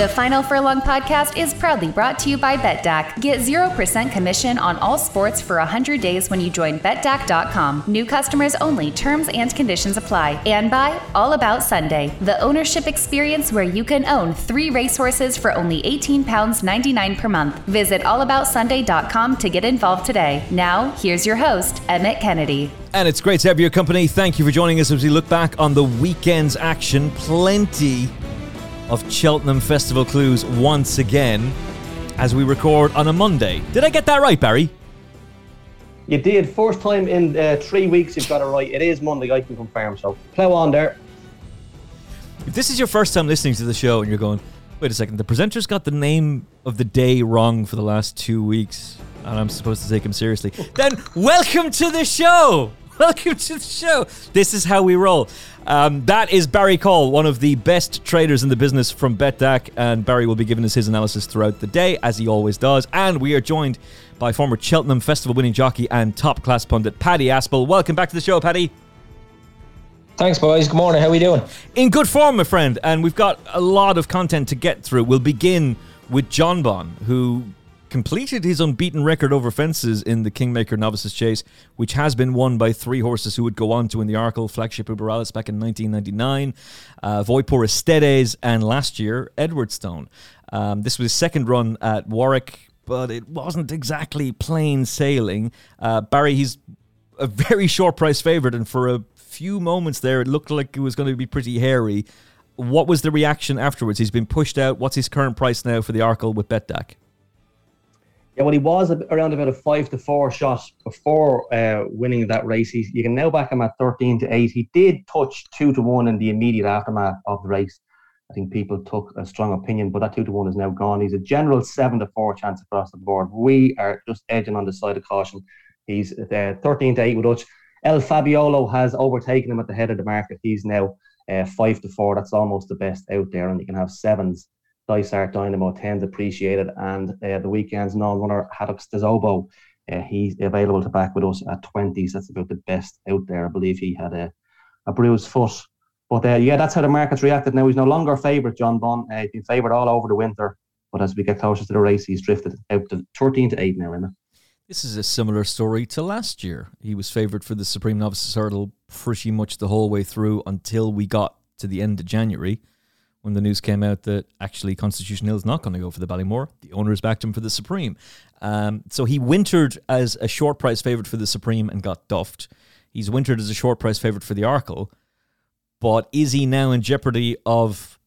The Final Furlong podcast is proudly brought to you by BetDAQ. Get 0% commission on all sports for 100 days when you join BetDAQ.com. New customers only, terms and conditions apply. And by All About Sunday, the ownership experience where you can own three racehorses for only £18.99 per month. Visit allaboutsunday.com to get involved today. Now, here's your host, Emmet Kennedy. And it's great to have your company. Thank you for joining us as we look back on the weekend's action. Plenty of Cheltenham Festival clues once again as we record on a Monday. Did I get that right, Barry? You did. First time in uh, three weeks you've got it right. It is Monday, I can confirm. So plow on there. If this is your first time listening to the show and you're going, wait a second, the presenter's got the name of the day wrong for the last two weeks, and I'm supposed to take him seriously, then welcome to the show! Welcome to the show. This is how we roll. Um, that is Barry Caul, one of the best traders in the business from BetDAQ, and Barry will be giving us his analysis throughout the day, as he always does. And we are joined by former Cheltenham Festival winning jockey and top class pundit Paddy Aspell. Welcome back to the show, Paddy. Thanks, boys. Good morning. How are we doing? In good form, my friend. And we've got a lot of content to get through. We'll begin with Jonbon, who completed his unbeaten record over fences in the Kingmaker Novices Chase, which has been won by three horses who would go on to win the Arkle Flagship Uberalles back in 1999, uh, Voy Por Ustedes, and last year, Edwardstone. Um, this was his second run at Warwick, but it wasn't exactly plain sailing. Uh, Barry, he's a very short price favourite, and for a few moments there, it looked like it was going to be pretty hairy. What was the reaction afterwards? He's been pushed out. What's his current price now for the Arkle with BetDAQ? Yeah, well, he was around about a five to four shot before uh, winning that race. You can now back him at 13 to 8. He did touch 2 to 1 in the immediate aftermath of the race. I think people took a strong opinion, but that 2 to 1 is now gone. He's a general 7 to 4 chance across the board. We are just edging on the side of caution. He's uh, 13 to 8 with Dutch. El Fabiolo has overtaken him at the head of the market. He's now uh, 5 to 4. That's almost the best out there, and you can have sevens Dysart Dynamo 10's Appreciate It, and uh, the weekend's non-runner Haddex Des Obeaux, uh, he's available to back with us at 20s. That's about the best out there. I believe he had a, a bruised foot. But uh, yeah, that's how the market's reacted now. He's no longer favourite, Jonbon. Uh, he's been favoured all over the winter. But as we get closer to the race, he's drifted out to 13 to 8 now, Emma. This is a similar story to last year. He was favoured for the Supreme Novices Hurdle pretty much the whole way through until we got to the end of January when the news came out that actually Constitution Hill is not going to go for the Ballymore. The owners backed him for the Supreme. Um, so he wintered as a short price favourite for the Supreme and got duffed. He's wintered as a short price favourite for the Arkle. But is he now in jeopardy of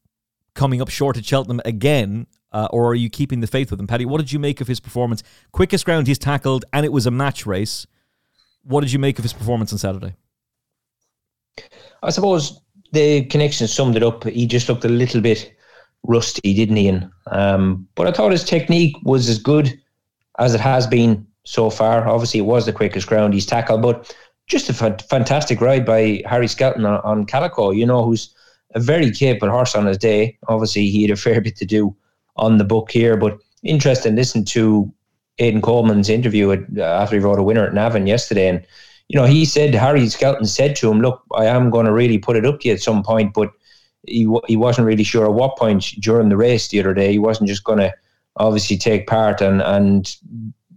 coming up short at Cheltenham again? Uh, or are you keeping the faith with him? Paddy, what did you make of his performance? Quickest ground he's tackled, and it was a match race. What did you make of his performance on Saturday? I suppose the connection summed it up. He just looked a little bit rusty, didn't he? And, um, but I thought his technique was as good as it has been so far. Obviously, it was the quickest ground he's tackled, but just a f- fantastic ride by Harry Skelton on, on Calico, you know, who's a very capable horse on his day. Obviously, he had a fair bit to do on the book here, but interesting. Listen to Aidan Coleman's interview at, uh, after he wrote a winner at Navan yesterday, and you know, he said Harry Skelton said to him, "Look, I am going to really put it up to you at some point," but he he wasn't really sure at what point during the race the other day. He wasn't just going to obviously take part and and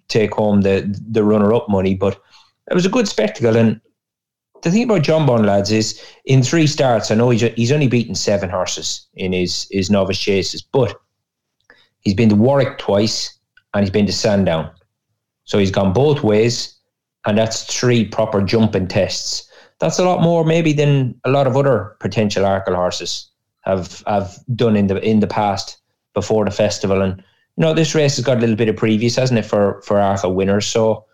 take home the the runner up money, but it was a good spectacle. And the thing about Jonbon lads is in three starts, I know he's he's only beaten seven horses in his his novice chases, but he's been to Warwick twice and he's been to Sandown, so he's gone both ways and that's three proper jumping tests. That's a lot more maybe than a lot of other potential Arkle horses have have done in the in the past before the festival. And you know, this race has got a little bit of previous, hasn't it, for for Arkle winners? So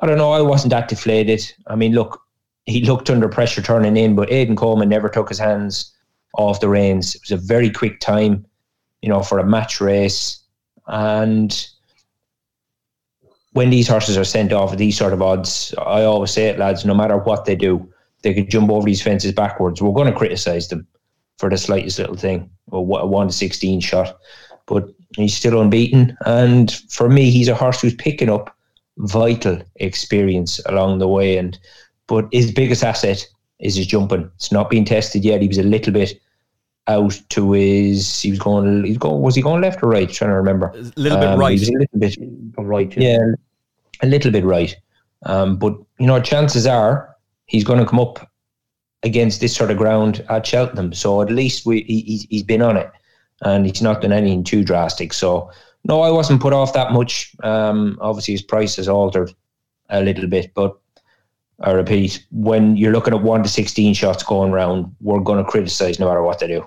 I don't know. I wasn't that deflated. I mean, look, he looked under pressure turning in, but Aidan Coleman never took his hands off the reins. It was a very quick time, you know, for a match race, and when these horses are sent off at these sort of odds, I always say it, lads, no matter what they do, they could jump over these fences backwards. We're going to criticise them for the slightest little thing, or a 1 16 shot. But he's still unbeaten. And for me, he's a horse who's picking up vital experience along the way. And But his biggest asset is his jumping. It's not been tested yet. He was a little bit out to his. He was going. He's going. Was he going left or right? trying to remember. A little bit um, right. a little bit right. Yeah. yeah, a little bit right. Um, but you know, chances are he's going to come up against this sort of ground at Cheltenham. So at least we he, he's been on it, and he's not done anything too drastic. So no, I wasn't put off that much. Um, obviously his price has altered a little bit, but I repeat, when you're looking at one to sixteen shots going round, we're going to criticise no matter what they do.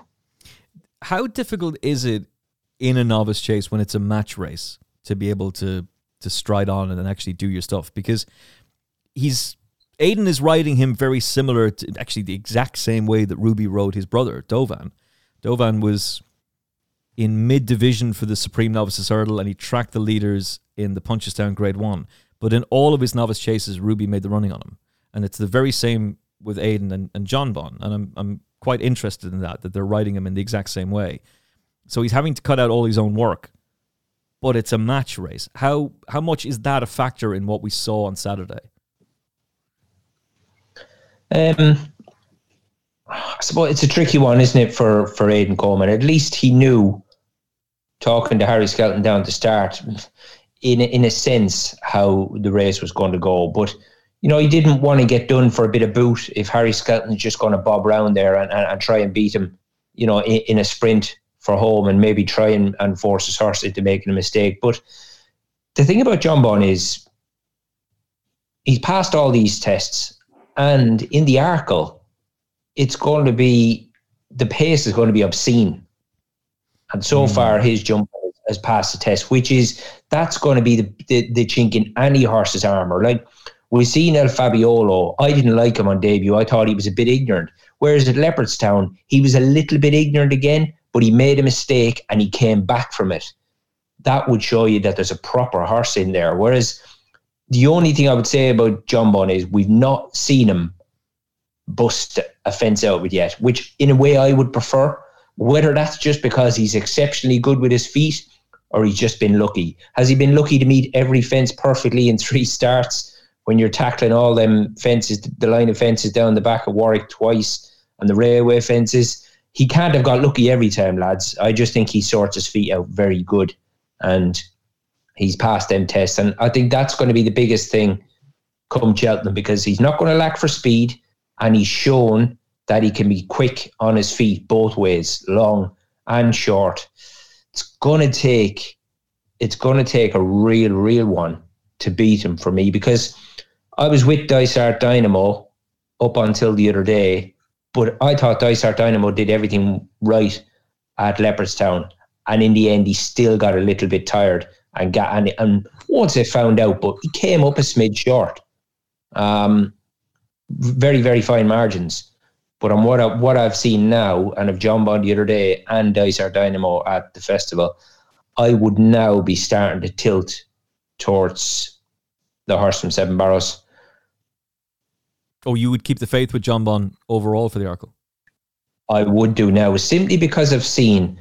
How difficult is it in a novice chase when it's a match race to be able to to stride on and actually do your stuff? Because he's Aiden is riding him very similar to actually the exact same way that Ruby rode his brother Douvan. Douvan was in mid division for the Supreme Novices Hurdle and he tracked the leaders in the Punchestown Grade One. But in all of his novice chases, Ruby made the running on him, and it's the very same with Aiden and, and Jonbon. And I'm I'm quite interested in that that they're riding him in the exact same way. So he's having to cut out all his own work, but it's a match race. How how much is that a factor in what we saw on Saturday? Um, I suppose it's a tricky one, isn't it, for for Aidan Coleman? At least he knew, talking to Harry Skelton down to start, in in a sense how the race was going to go. But you know, he didn't want to get done for a bit of boot if Harry Skelton's just going to bob around there and, and, and try and beat him, you know, in, in, a sprint for home and maybe try and, and force his horse into making a mistake. But the thing about Jonbon is he's passed all these tests and in the Arkle, it's going to be the pace is going to be obscene. And so mm. far, his jump has passed the test, which is that's going to be the, the, the chink in any horse's armor. Like we've seen El Fabiolo, I didn't like him on debut. I thought he was a bit ignorant. Whereas at Leopardstown, he was a little bit ignorant again, but he made a mistake and he came back from it. That would show you that there's a proper horse in there. Whereas the only thing I would say about Jonbon is we've not seen him bust a fence out with yet, which in a way I would prefer. Whether that's just because he's exceptionally good with his feet or he's just been lucky. Has he been lucky to meet every fence perfectly in three starts when you're tackling all them fences, the line of fences down the back of Warwick twice and the railway fences? He can't have got lucky every time, lads. I just think he sorts his feet out very good. And he's passed them tests. And I think that's going to be the biggest thing come Cheltenham because he's not going to lack for speed and he's shown that he can be quick on his feet both ways, long and short. It's going to take it's going to take a real, real one to beat him for me because I was with Dysart Dynamo up until the other day, but I thought Dysart Dynamo did everything right at Leopardstown. And in the end, he still got a little bit tired and got and, and once they found out, but he came up a smidge short. Um, very very fine margins. But on what I, what I've seen now, and of Jonbon the other day and Dysart Dynamo at the festival, I would now be starting to tilt towards the horse from Seven Barrows. Oh, you would keep the faith with Jonbon overall for the Arkle? I would do now, simply because I've seen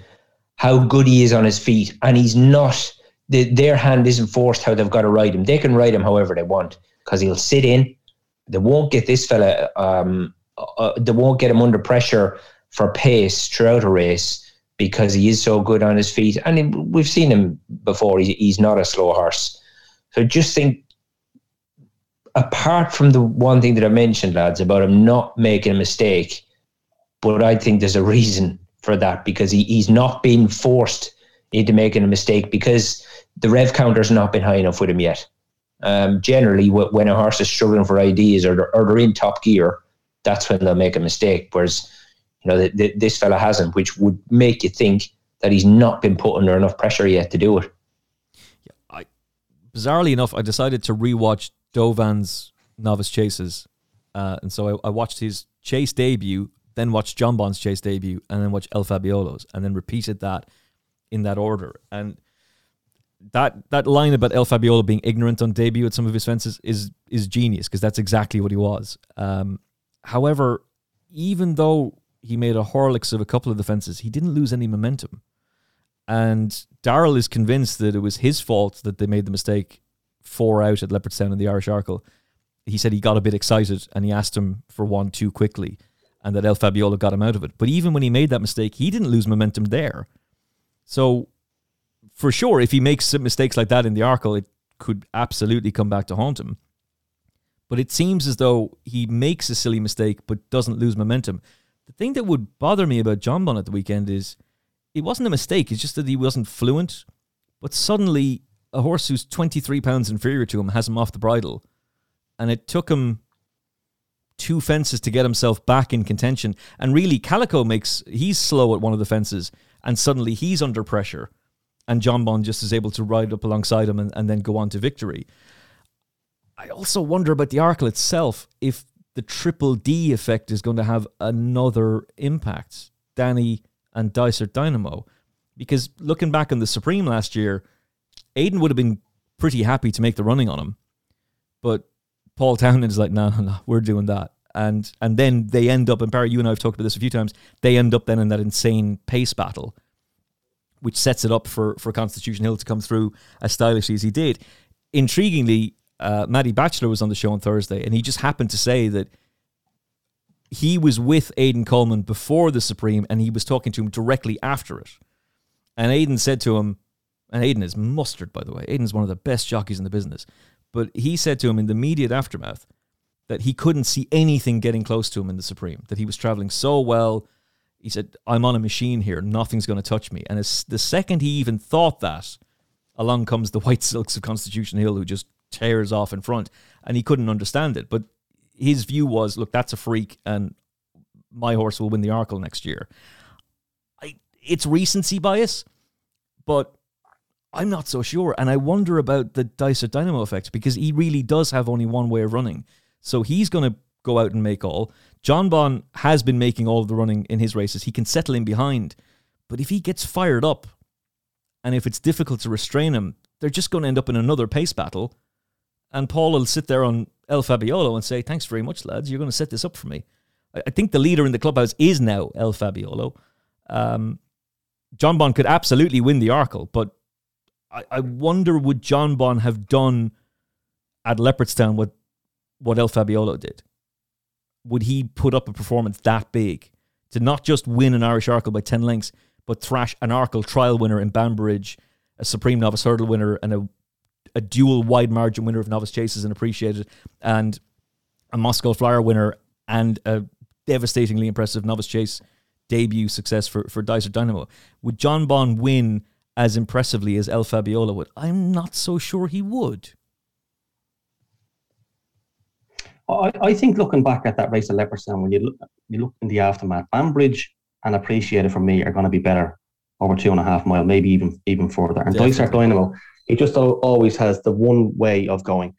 how good he is on his feet, and he's not the, their hand isn't forced how they've got to ride him. They can ride him however they want because he'll sit in. They won't get this fella. Um, uh, they won't get him under pressure for pace throughout a race because he is so good on his feet. And we've seen him before. He, he's not a slow horse. So just think, apart from the one thing that I mentioned, lads, about him not making a mistake, but I think there's a reason for that because he, he's not being forced into making a mistake because the rev counter's not been high enough with him yet. Um, generally, when a horse is struggling for ideas or they're, or they're in top gear, that's when they'll make a mistake. Whereas, you know, the, the, this fella hasn't, which would make you think that he's not been put under enough pressure yet to do it. Yeah, I, bizarrely enough, I decided to rewatch Douvan's novice chases, uh, and so I, I, watched his chase debut, then watched Jonbon's chase debut, and then watched El Fabiolo's, and then repeated that in that order. And that that line about El Fabiolo being ignorant on debut at some of his fences is is genius because that's exactly what he was. Um, however, even though he made a Horlicks of a couple of the fences, he didn't lose any momentum. And Daryl is convinced that it was his fault that they made the mistake four out at Leopardstown in the Irish Arkle. He said he got a bit excited and he asked him for one too quickly. and that El Fabiolo got him out of it. But even when he made that mistake, he didn't lose momentum there. So, for sure, if he makes mistakes like that in the Arkle, it could absolutely come back to haunt him. But it seems as though he makes a silly mistake but doesn't lose momentum. The thing that would bother me about Jonbon at the weekend is it wasn't a mistake, it's just that he wasn't fluent. But suddenly, a horse who's 23 pounds inferior to him has him off the bridle. And it took him two fences to get himself back in contention. And really, Calico makes, he's slow at one of the fences, and suddenly he's under pressure. And Jonbon just is able to ride up alongside him and, and then go on to victory. I also wonder about the Arkle itself if the triple D effect is going to have another impact. Danny and Dysart Dynamo. Because looking back on the Supreme last year, Aidan would have been pretty happy to make the running on him. But Paul Townend is like, no, no, no, we're doing that. And and then they end up, and Barry, you and I have talked about this a few times, they end up then in that insane pace battle, which sets it up for, for Constitution Hill to come through as stylishly as he did. Intriguingly, uh, Matty Batchelor was on the show on Thursday, and he just happened to say that he was with Aidan Coleman before the Supreme, and he was talking to him directly after it. And Aidan said to him, and Aidan is mustard, by the way. Aidan's one of the best jockeys in the business. But he said to him in the immediate aftermath that he couldn't see anything getting close to him in the Supreme, that he was traveling so well. He said, I'm on a machine here. Nothing's going to touch me. And as the second he even thought that, along comes the White Silks of Constitution Hill, who just tears off in front. And he couldn't understand it. But his view was, look, that's a freak, and my horse will win the Arkle next year. I, it's recency bias, but I'm not so sure. And I wonder about the Dysart Dynamo effect because he really does have only one way of running. So he's going to go out and make all. Jonbon has been making all of the running in his races. He can settle in behind. But if he gets fired up and if it's difficult to restrain him, they're just going to end up in another pace battle. And Paul will sit there on El Fabiolo and say, Thanks very much, lads. You're going to set this up for me. I, think the leader in the clubhouse is now El Fabiolo. Um, Jonbon could absolutely win the Arkle, but I, I wonder would Jonbon have done at Leopardstown what what El Fabiolo did? Would he put up a performance that big to not just win an Irish Arkle by ten lengths, but thrash an Arkle trial winner in Banbridge, a Supreme Novice Hurdle winner, and a a dual wide margin winner of Novice Chases and Appreciate It, and a Moscow Flyer winner, and a devastatingly impressive Novice Chase debut success for for Dysart Dynamo. Would Jonbon win as impressively as El Fabiolo would? I'm not so sure he would. I, I think looking back at that race at Leopardstown, when you look, you look in the aftermath, Banbridge and Appreciate It for me are going to be better over two and a half mile, maybe even even further. And Dysart Dynamo, he just always has the one way of going.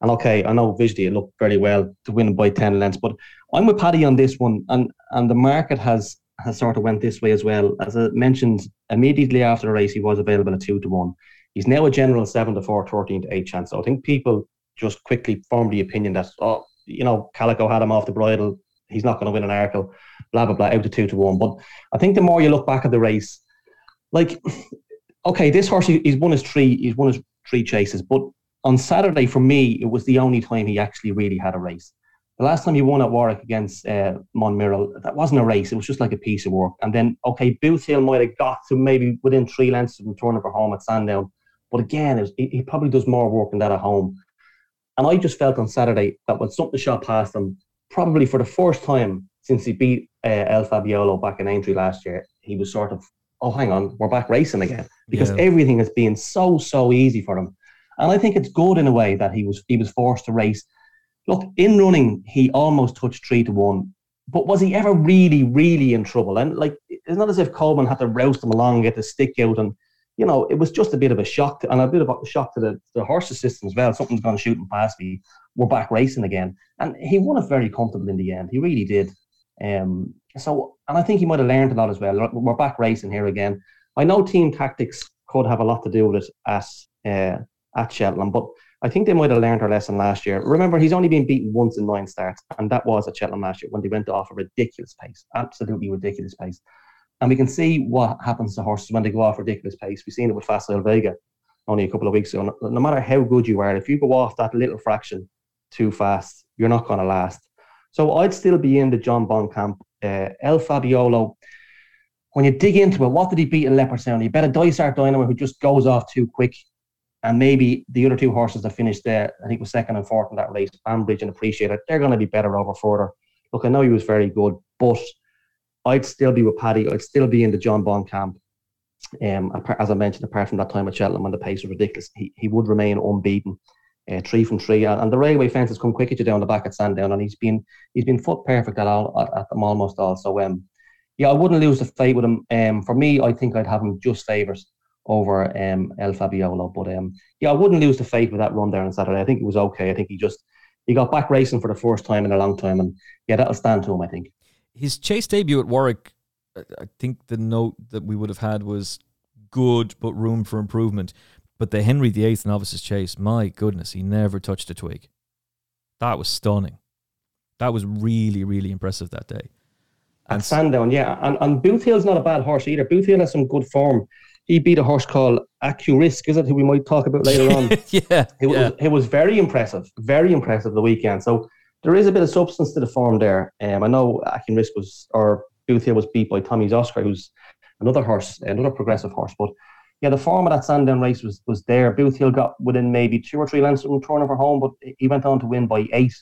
And okay, I know visually it looked very well to win by ten lengths, but I'm with Paddy on this one, and and the market has has sort of went this way as well. As I mentioned, immediately after the race, he was available at two to one. He's now a general seven to four, 13 to eight chance. So I think people just quickly formed the opinion that, oh, you know, Calico had him off the bridle. He's not going to win an Arkle, blah, blah, blah, out to two to one. But I think the more you look back at the race, like, okay, this horse, he's won his three, he's won his three chases. But on Saturday, for me, it was the only time he actually really had a race. The last time he won at Warwick against uh, Monmiral, that wasn't a race. It was just like a piece of work. And then, okay, Boothill might have got to maybe within three lengths of turning for home at Sandown. But again, was, he, he, probably does more work than that at home. And I just felt on Saturday that when something shot past him, probably for the first time since he beat uh, El Fabiolo back in Aintree last year, he was sort of, oh, hang on, we're back racing again. Because yeah. everything has been so, so easy for him. And I think it's good in a way that he was he was forced to race look, in running, he almost touched three to one. But was he ever really, really in trouble? And like, it's not as if Coleman had to roust him along, and get the stick out, and you know, it was just a bit of a shock to, and a bit of a shock to the, the horse system as well. Something's gone shooting past me. We're back racing again, and he won it very comfortable in the end. He really did. Um, so, and I think he might have learned a lot as well. We're back racing here again. I know team tactics could have a lot to do with it at uh, at Cheltenham, but I think they might have learned their lesson last year. Remember, he's only been beaten once in nine starts, and that was at Cheltenham last year when they went off a ridiculous pace, absolutely ridiculous pace. And we can see what happens to horses when they go off ridiculous pace. We've seen it with Facile Vega only a couple of weeks ago. No, matter how good you are, if you go off that little fraction too fast, you're not going to last. So I'd still be in the Jonbon camp uh, El Fabiolo. When you dig into it, what did he beat in Leopardstown? You bet a Dysart Dynamo who just goes off too quick. And maybe the other two horses that finished there, I think was second and fourth in that race, Banbridge and Appreciate It, they're going to be better over further. Look, I know he was very good, but I'd still be with Paddy. I'd still be in the Jonbon camp. Um, as I mentioned, apart from that time at Cheltenham when the pace was ridiculous, he, he would remain unbeaten, uh, three from three. And, and, the railway fence has come quick at you down the back at Sandown, and he's been he's been foot perfect at all at, at them almost all. So um, yeah, I wouldn't lose the fight with him. Um, for me, I think I'd have him just favours over um El Fabiolo. But um, yeah, I wouldn't lose the faith with that run there on Saturday. I think it was okay. I think he just he got back racing for the first time in a long time, and yeah, that'll stand to him. I think his chase debut at Warwick. I think the note that we would have had was good, but room for improvement. But the Henry VIII novices chase, my goodness, he never touched a twig. That was stunning. That was really, really impressive that day. And At Sandown, yeah. And, and Boothill's not a bad horse either. Boothill has some good form. He beat a horse called Accurisk, is it, who we might talk about later on? yeah. It was, yeah. it was very impressive, very impressive the weekend. So there is a bit of substance to the form there. Um, I know Accurisk was, or Boothill was beat by Tommy's Oscar, who's another horse, another progressive horse. But yeah, the form of that Sandown race was was there. Boothill got within maybe two or three lengths from Turnover home, but he went on to win by eight.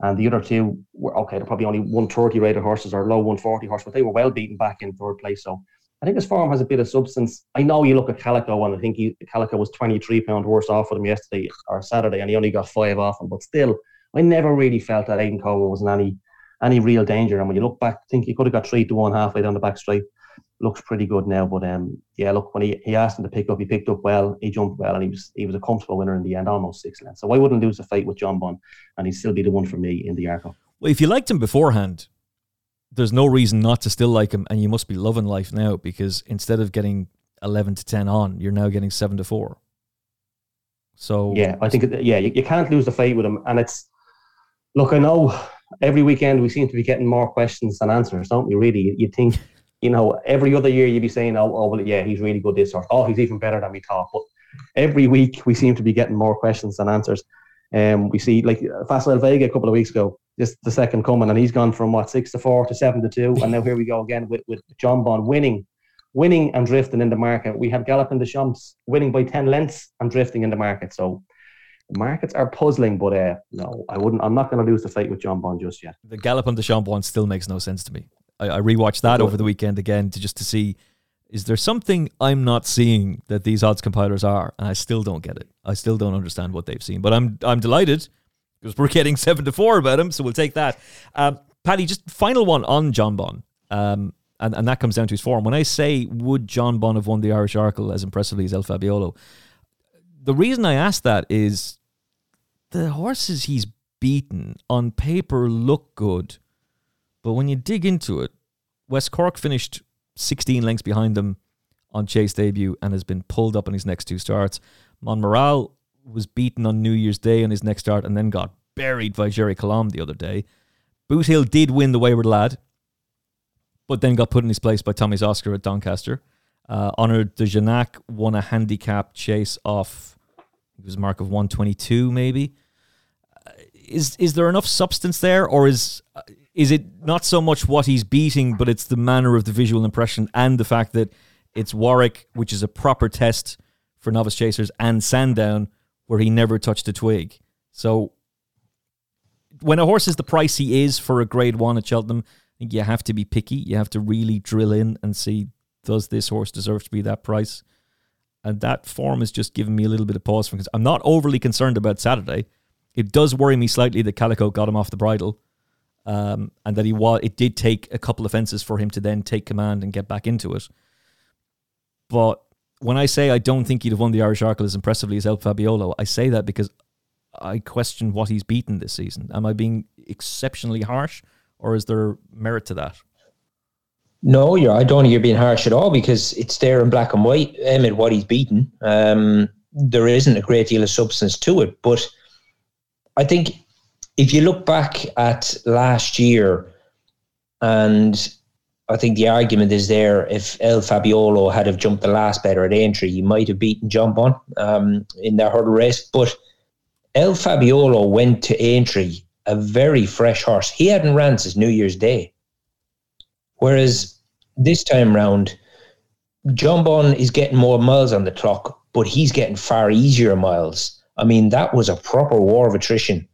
And the other two were okay, they're probably only 130 rated horses or low 140 horse, but they were well beaten back in third place. So I think his form has a bit of substance. I know you look at Calico, and I think he, Calico was 23 pound worse off with him yesterday or Saturday, and he only got five off him. But still, I never really felt that Aidan Coleman was in any any real danger. And when you look back, I think he could have got three to one halfway down the back straight looks pretty good now. But um, yeah, look, when he, he asked him to pick up, he picked up well, he jumped well, and he was he was a comfortable winner in the end, almost six lengths. So I wouldn't lose a fight with Jonbon, and he'd still be the one for me in the Arkle. Well, if you liked him beforehand, there's no reason not to still like him, and you must be loving life now because instead of getting eleven to ten on, you're now getting seven to four. So yeah, I think yeah, you, you can't lose the fight with him, and it's look, I know every weekend we seem to be getting more questions than answers, don't we? Really, you think you know, every other year you'd be saying, oh, oh, well, yeah, he's really good this or oh, he's even better than we thought. But every week we seem to be getting more questions than answers. Um, we see like Facile Vega a couple of weeks ago, just the second coming, and he's gone from what six to four to seven to two, and now here we go again with with Jonbon winning, winning and drifting in the market. We have Galopin Des Champs winning by ten lengths and drifting in the market. So markets are puzzling, but uh, no, I wouldn't. I'm not going to lose the fight with Jonbon just yet. The Galopin Des Champs one still makes no sense to me. I, I rewatched that over the weekend again to just to see is there something I'm not seeing that these odds compilers are, and I still don't get it. I still don't understand what they've seen, but I'm I'm delighted because we're getting seven to four about him, so we'll take that. Um, Paddy, just final one on Jonbon, um, and and that comes down to his form. When I say would Jonbon have won the Irish Arkle as impressively as El Fabiolo, the reason I ask that is the horses he's beaten on paper look good but when you dig into it, West Cork finished 16 lengths behind them on Chase debut and has been pulled up in his next two starts. Monmiral was beaten on New Year's Day on his next start and then got buried by Gerri Colombe the other day. Boot Boothill did win the Wayward Lad, but then got put in his place by Tommy's Oscar at Doncaster. Uh, Honor de Genac won a handicap chase off, it was a mark of 122 maybe. Uh, is is there enough substance there, or is is it not so much what he's beating, but it's the manner of the visual impression and the fact that it's Warwick, which is a proper test for novice chasers, and Sandown, where he never touched a twig. So when a horse is the price he is for a grade one at Cheltenham, I think you have to be picky. You have to really drill in and see does this horse deserve to be that price? And that form has just given me a little bit of pause because I'm not overly concerned about Saturday. It does worry me slightly that Calico got him off the bridle um, and that he was. It did take a couple of fences for him to then take command and get back into it. But when I say I don't think he'd have won the Irish Arkle as impressively as El Fabiolo, I say that because I question what he's beaten this season. Am I being exceptionally harsh, or is there merit to that? No, you're. I don't think you're being harsh at all because it's there in black and white. Emmet, what he's beaten. Um, there isn't a great deal of substance to it, but I think if you look back at last year, and I think the argument is there, if El Fabiolo had have jumped the last better at Aintree, he might have beaten Jonbon um, in that hurdle race. But El Fabiolo went to Aintree a very fresh horse. He hadn't ran since New Year's Day. Whereas this time round, Jonbon is getting more miles on the clock, but he's getting far easier miles. I mean, that was a proper war of attrition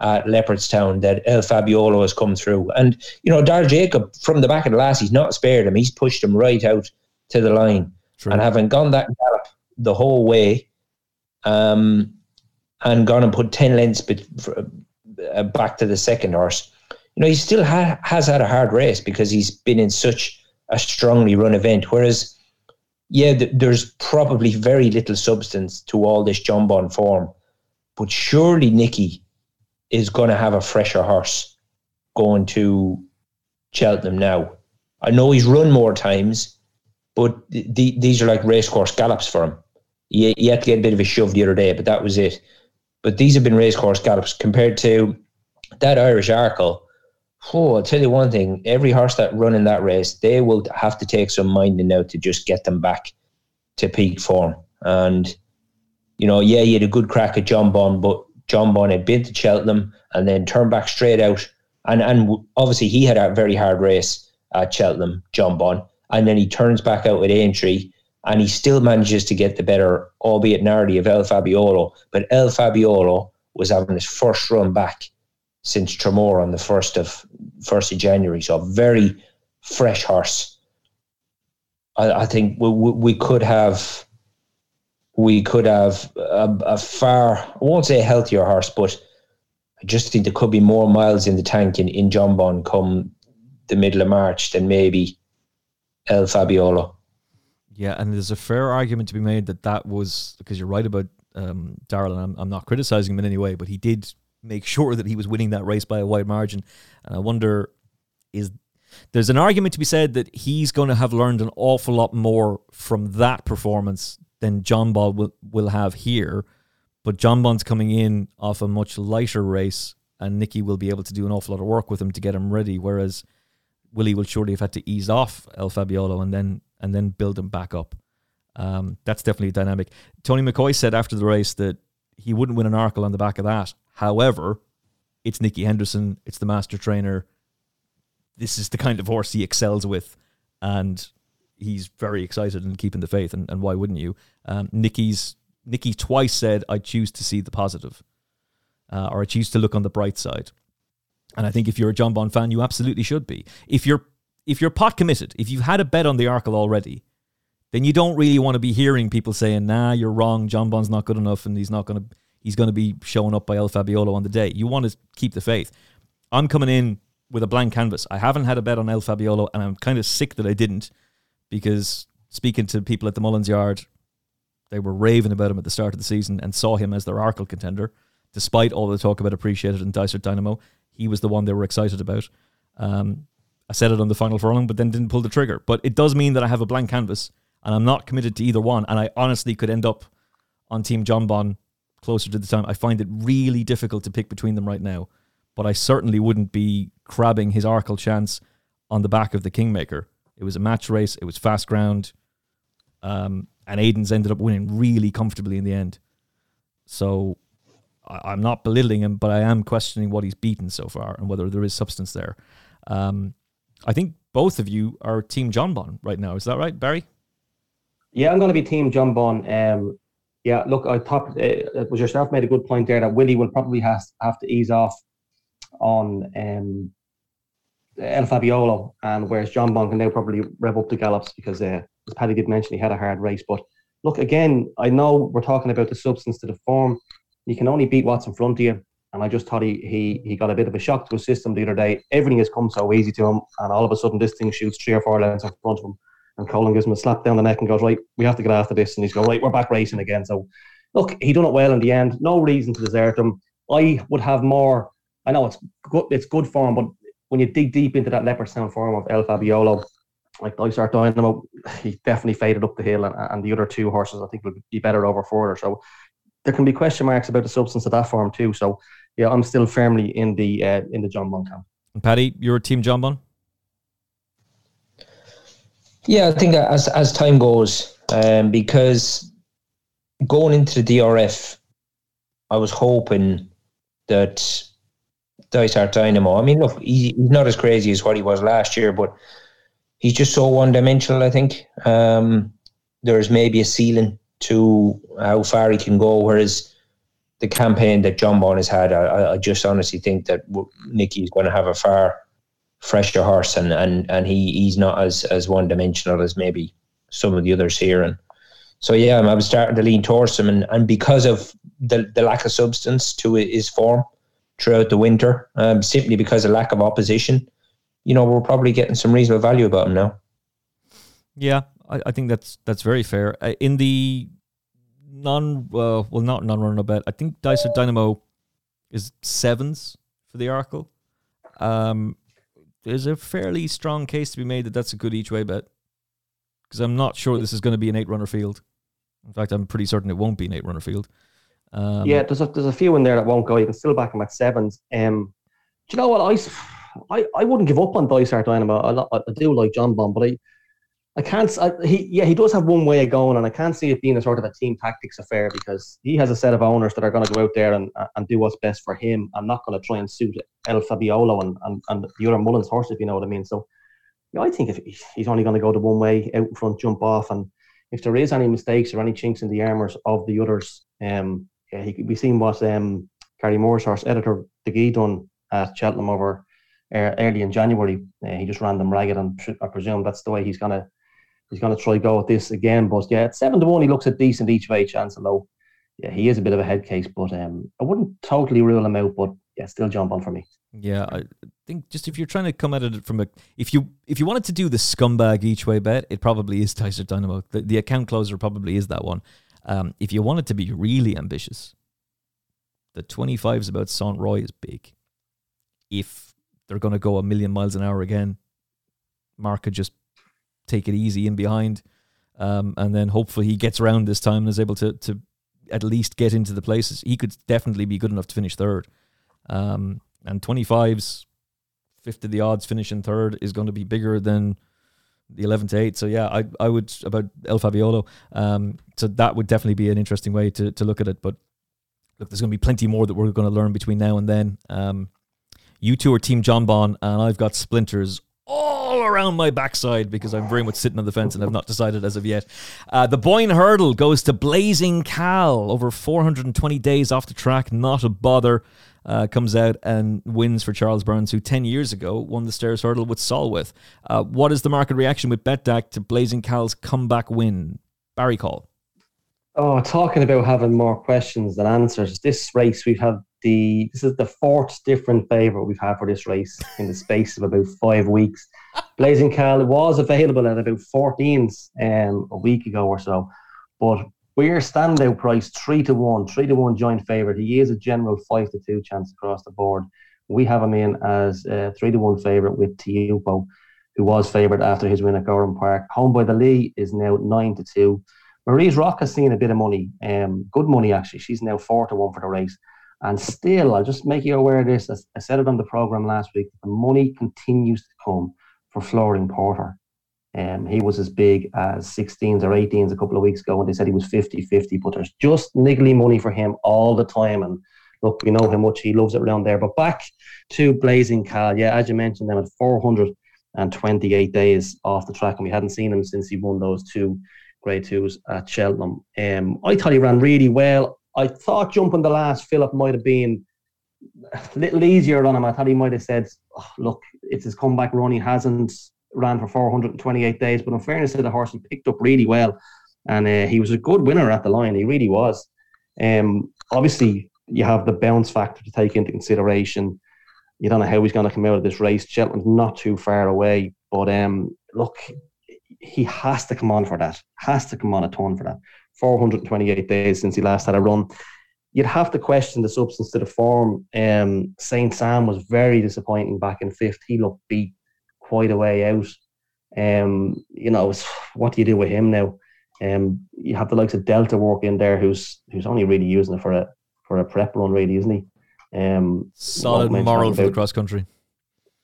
at Leopardstown that El Fabiolo has come through. And, you know, Daryl Jacob, from the back of the last, he's not spared him. He's pushed him right out to the line. True. And having gone that gallop the whole way, um, and gone and put 10 lengths for, uh, back to the second horse, you know, he still ha- has had a hard race because he's been in such a strongly run event. Whereas, yeah, th- there's probably very little substance to all this Jonbon form, but surely Nicky is going to have a fresher horse going to Cheltenham now. I know he's run more times, but th- th- these are like racecourse gallops for him. He, he had to get a bit of a shove the other day, but that was it. But these have been racecourse gallops compared to that Irish Arkle. Oh, I'll tell you one thing: every horse that run in that race, they will have to take some minding now to just get them back to peak form. And you know, yeah, he had a good crack at Jonbon, but Had been to Cheltenham and then turned back straight out. And and obviously he had a very hard race at Cheltenham, Jonbon, and then he turns back out with Aintree and he still manages to get the better, albeit narrowly, of El Fabiolo. But El Fabiolo was having his first run back since Tramore on the first of first of January. So a very fresh horse. I, I think we, we could have we could have a, a, far I won't say healthier horse, but I just think there could be more miles in the tank in, in Jonbon come the middle of March than maybe El Fabiolo. Yeah, and there's a fair argument to be made that that was because you're right about um, Daryl, and I'm, I'm not criticizing him in any way, but he did make sure that he was winning that race by a wide margin. And I wonder, is there's an argument to be said that he's going to have learned an awful lot more from that performance than Jonbon will, will have here. But Jonbon's coming in off a much lighter race, and Nicky will be able to do an awful lot of work with him to get him ready. Whereas Willie will surely have had to ease off El Fabiolo and then and then build him back up. Um, that's definitely a dynamic. Tony McCoy said after the race that he wouldn't win an Arkle on the back of that. However, it's Nicky Henderson, it's the master trainer. This is the kind of horse he excels with, and he's very excited and keeping the faith. And, and why wouldn't you? Um, Nicky's Nicky twice said, "I choose to see the positive, uh, or I choose to look on the bright side." And I think if you're a Jonbon fan, you absolutely should be. If you're if you're pot committed, if you've had a bet on the Arkle already, then you don't really want to be hearing people saying, "Nah, you're wrong. Jonbon's not good enough, and he's not going to he's going to be showing up by El Fabiolo on the day." You want to keep the faith. I'm coming in with a blank canvas. I haven't had a bet on El Fabiolo, and I'm kind of sick that I didn't, because speaking to people at the Mullins Yard, they were raving about him at the start of the season and saw him as their Arkle contender, despite all the talk about Appreciate It and Dysart Dynamo. He was the one they were excited about. Um, I said it on the final furlong, but then didn't pull the trigger. But it does mean that I have a blank canvas and I'm not committed to either one. And I honestly could end up on Team Jonbon closer to the time. I find it really difficult to pick between them right now. But I certainly wouldn't be crabbing his Arkle chance on the back of the Kingmaker. It was a match race, it was fast ground. Um, and Aiden's ended up winning really comfortably in the end. So I, am not belittling him, but I am questioning what he's beaten so far and whether there is substance there. Um, I think both of you are Team Jonbon right now. Is that right, Barry? Yeah, I'm going to be Team Jonbon. Um, yeah, look, I thought uh, it was yourself made a good point there that Willie will probably has have to ease off on um, El Fabiolo, and whereas Jonbon can now probably rev up the gallops because, uh, as Paddy did mention, he had a hard race. But look, again, I know we're talking about the substance to the form. You can only beat what's in front of you. And I just thought he, he he got a bit of a shock to his system the other day. Everything has come so easy to him, and all of a sudden this thing shoots three or four lengths in front of him. And Colin gives him a slap down the neck and goes, Right, we have to get after this. And he's going, Right, we're back racing again. So look, he done it well in the end. No reason to desert him. I would have more I know it's good it's good for him, but when you dig deep into that Leopardstown form of El Fabiolo, like Dysart Dynamo, he definitely faded up the hill, and, and the other two horses I think would be better over further. So there can be question marks about the substance of that form too. So yeah, I'm still firmly in the uh, in the Jonbon camp. And Paddy, you're a team Jonbon. Yeah, I think as as time goes, um, because going into the DRF, I was hoping that Dysart Dynamo. I mean, look, he, he's not as crazy as what he was last year, but he's just so one dimensional. I think um, there's maybe a ceiling to how far he can go, whereas the campaign that Jonbon has had, I, I just honestly think that Nicky is going to have a far fresher horse, and and and he he's not as as one dimensional as maybe some of the others here, and so yeah, I'm, I'm starting to lean towards him, and and because of the the lack of substance to his form throughout the winter, um, simply because of lack of opposition, you know, we're probably getting some reasonable value about him now. Yeah, I, I think that's that's very fair. Uh, in the non, uh, well, not non-runner bet, I think Dysart Dynamo is sevens for the Arkle. Um, there's a fairly strong case to be made that that's a good each way bet because I'm not sure this is going to be an eight runner field. In fact, I'm pretty certain it won't be an eight runner field. Um, yeah, there's a, there's a few in there that won't go. You can still back them at sevens. Um, do you know what? I, I, I wouldn't give up on Dysart Dynamo. I, I do like John Jonbon, but I, I can't. I, he yeah, he does have one way of going, and I can't see it being a sort of a team tactics affair because he has a set of owners that are going to go out there and, and do what's best for him. I'm not going to try and suit El Fabiolo and, and, and the other Mullins horse, if you know what I mean. So, yeah, I think if he's only going to go the one way out in front, jump off, and if there is any mistakes or any chinks in the armors of the others, um, yeah, he, we've seen what um, Gary Moore's horse Editeur Du Gite, done at Cheltenham over early in January. Uh, he just ran them ragged, and I presume that's the way he's gonna he's gonna try go at this again. But yeah, at seven to one, he looks a decent each way chance. Although yeah, he is a bit of a head case, but um, I wouldn't totally rule him out. But yeah, still Jonbon for me. Yeah, I think just if you're trying to come at it from a if you if you wanted to do the scumbag each way bet, it probably is Dysart Dynamo. The, the account closer probably is that one. Um, if you wanted to be really ambitious, the 25s about Saint Roi is big. If they're going to go a million miles an hour again, Mark could just take it easy in behind, um, and then hopefully he gets around this time and is able to to at least get into the places. He could definitely be good enough to finish third. Um, and 25s, fifth of the odds finishing third is going to be bigger than the 11 to 8. So, yeah, I, I would about El Fabiolo. Um, so, that would definitely be an interesting way to, to look at it. But look, there's going to be plenty more that we're going to learn between now and then. Um, you two are Team Jonbon, and I've got splinters all around my backside because I'm very much sitting on the fence and I've not decided as of yet. Uh, the Boyne Hurdle goes to Blazing Khal over 420 days off the track, not a bother uh, comes out and wins for Charles Byrnes, who 10 years ago won the Stayers Hurdle with Solwhit. Uh, what is the market reaction with Betdaq to Blazing Khal's comeback win? Barry Caul. Oh, talking about having more questions than answers. This race, we've had the this is the fourth different favourite we've had for this race in the space of about five weeks. Blazing Khal was available at about 14s um, a week ago or so, but we're standout price three to one, three to one joint favourite. He is a general five to two chance across the board. We have him in as a three to one favourite with Teahupoo, who was favourite after his win at Gowran Park. Home by the Lee is now nine to two. Marie's Rock has seen a bit of money, um, good money actually. She's now four to one for the race. And still, I'll just make you aware of this. I said it on the programme last week. The money continues to come for Flooring Porter. Um, he was as big as 16s or 18s a couple of weeks ago, and they said he was 50 50. But there's just niggly money for him all the time. And look, we know how much he loves it around there. But back to Blazing Khal. Yeah, as you mentioned, them at 428 days off the track, and we hadn't seen him since he won those two grade twos at Cheltenham. Um, I thought he ran really well. I thought jumping the last Philip might have been a little easier on him. I thought he might have said, oh, look, it's his comeback run. He hasn't ran for 428 days. But in fairness to the horse, he picked up really well, and uh, he was a good winner at the line. He really was. Um, obviously, you have the bounce factor to take into consideration. You don't know how he's going to come out of this race. Cheltenham's not too far away, but um, look, he has to come on for that. Has to come on a ton for that. 428 days since he last had a run. You'd have to question the substance to the form. Um, Saint Sam was very disappointing back in fifth. He looked beat quite a way out. Um, you know, what do you do with him now? Um, you have the likes of Delta work in there, who's who's only really using it for a for a prep run, really, isn't he? Um, Solid moral for the cross country.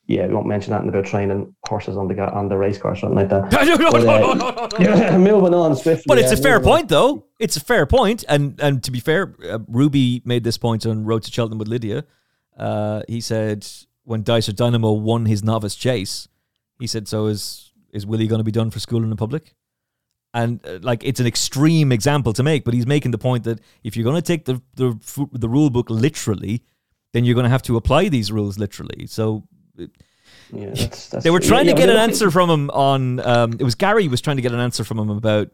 Yeah, we won't mention that in about training horses on the on the race course, something like that. No, but, uh, yeah, moving on swiftly. But it's yeah, a fair point, on. though. It's a fair point, and and to be fair, uh, Ruby made this point on Road to Cheltenham with Lydia. Uh, he said when Dysart Dynamo won his novice chase, he said so his is Willie going to be done for school in the public? And uh, like it's an extreme example to make, but he's making the point that if you're going to take the the the rule book literally, then you're going to have to apply these rules literally. So. Yeah, that's, that's they were trying Yeah, to yeah, get an answer from him on. Um, it was Gary was trying to get an answer from him about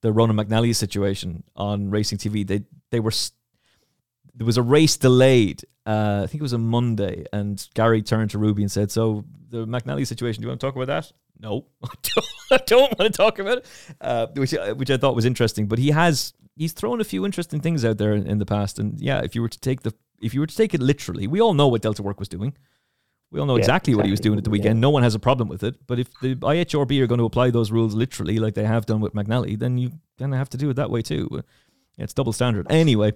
the Ronan McNally situation on Racing TV. They they were there was a race delayed. Uh, I think it was a Monday, and Gary turned to Ruby and said, "So the McNally situation. Do you want to talk about that?" No, I don't, I don't want to talk about it. Uh, which which I thought was interesting. But he has he's thrown a few interesting things out there in, in the past. And yeah, if you were to take the if you were to take it literally, we all know what Delta Work was doing. We all know Yeah, exactly, what he was doing at the weekend. No one has a problem with it. But if the IHRB are going to apply those rules literally, like they have done with McNally, then you kind of have to do it that way too. Yeah, it's double standard. Anyway,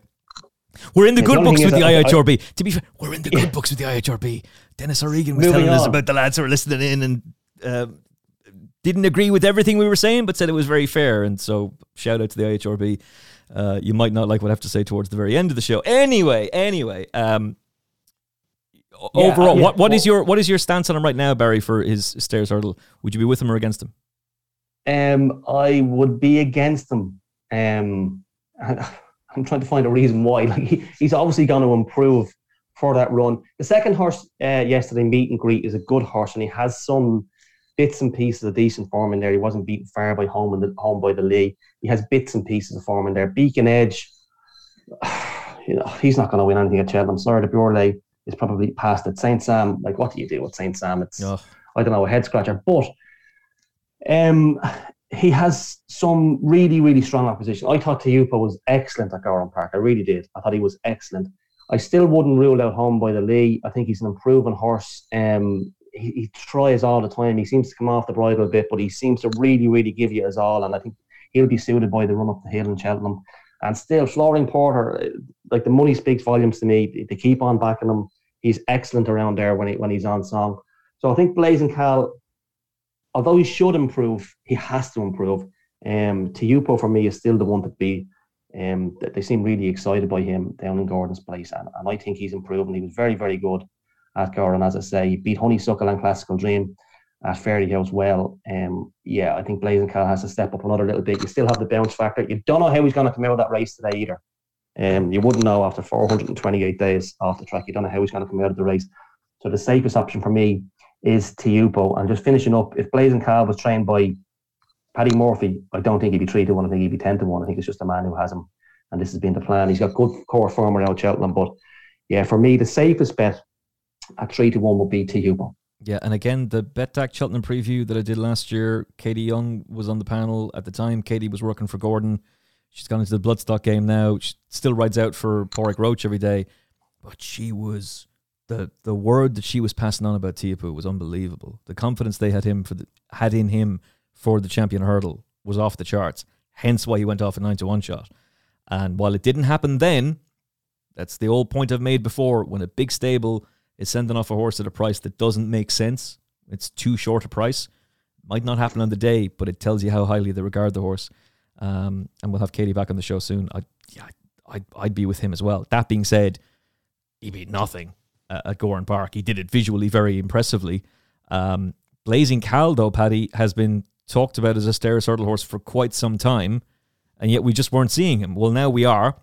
we're in the Yeah, good books with the that I- IHRB. to be fair, we're in the good books with the IHRB. Dennis O'Regan was telling us about the lads who were listening in and uh, didn't agree with everything we were saying, but said it was very fair. And so, shout out to the IHRB. Uh, you might not like what I have to say towards the very end of the show. Anyway, anyway, um, o- Yeah, overall, yeah, what, what is well- your what is your stance on him right now, Barry, for his Stayers Hurdle? Would you be with him or against him? Um, I would be against him. Um, I'm trying to find a reason why. Like he, he's obviously going to improve for that run. The second horse uh, yesterday, meet and greet, is a good horse, and he has some bits and pieces of decent form in there. He wasn't beaten far by home in the home by the Lee. He has bits and pieces of form in there. Beacon Edge, you know, he's not going to win anything at Cheltenham. Sire Du Berlais is probably past it. Saint Sam, like what do you do with Saint Sam? It's Oh, I don't know, a head scratcher. But um, he has some really, really strong opposition. I thought Teahupoo was excellent at Gowran Park. I really did. I thought he was excellent. I still wouldn't rule out home by the Lee. I think he's an improving horse. Um, he, he tries all the time. He seems to come off the bridle a bit, but he seems to really, really give you his all. And I think he'll be suited by the run up the hill in Cheltenham. And still, Flooring Porter, uh, like the money speaks volumes to me. They keep on backing him. He's excellent around there when he, when he's on song. So I think Blazing Khal, although he should improve, he has to improve. Um, Teahupoo for me is still the one to be. Um, th- they seem really excited by him down in Gordon's place, and, and I think he's improving. He was very, very good at Gowran, as I say. He beat Honeysuckle and Classical Dream at Fairyhouse well. Um, yeah, I think Blazing Khal has to step up another little bit. You still have the bounce factor. You don't know how he's going to come out of that race today either. Um, you wouldn't know after 428 days off the track. You don't know how he's going to come out of the race. So the safest option for me is Teahupoo. And just finishing up, if Blazing Khal was trained by Paddy Murphy, I don't think he'd be 3 to 1. I think he'd be 10 to 1. I think it's just a man who has him. And this has been the plan. He's got good core form around Cheltenham. But yeah, for me, the safest bet at 3 to 1 would be Teahupoo. Yeah, and again, the Betdaq Cheltenham preview that I did last year, Katie Young was on the panel at the time. Katie was working for Gordon. She's gone into the Bloodstock game now. She still rides out for Pádraig Roche every day, but she was the the word that she was passing on about Teahupoo was unbelievable. The confidence they had him for the, had in him for the champion hurdle was off the charts. Hence why he went off a nine to one shot. And while it didn't happen then, that's the old point I've made before. When a big stable is sending off a horse at a price that doesn't make sense, it's too short a price. Might not happen on the day, but it tells you how highly they regard the horse. Um, and we'll have Katie back on the show soon. I, yeah, I'd, I'd be with him as well. That being said, he beat nothing uh, at Gowran Park. He did it visually very impressively. Um, Blazing Khal, though, Paddy, has been talked about as a Stayers Hurdle horse for quite some time, and yet we just weren't seeing him. Well, now we are.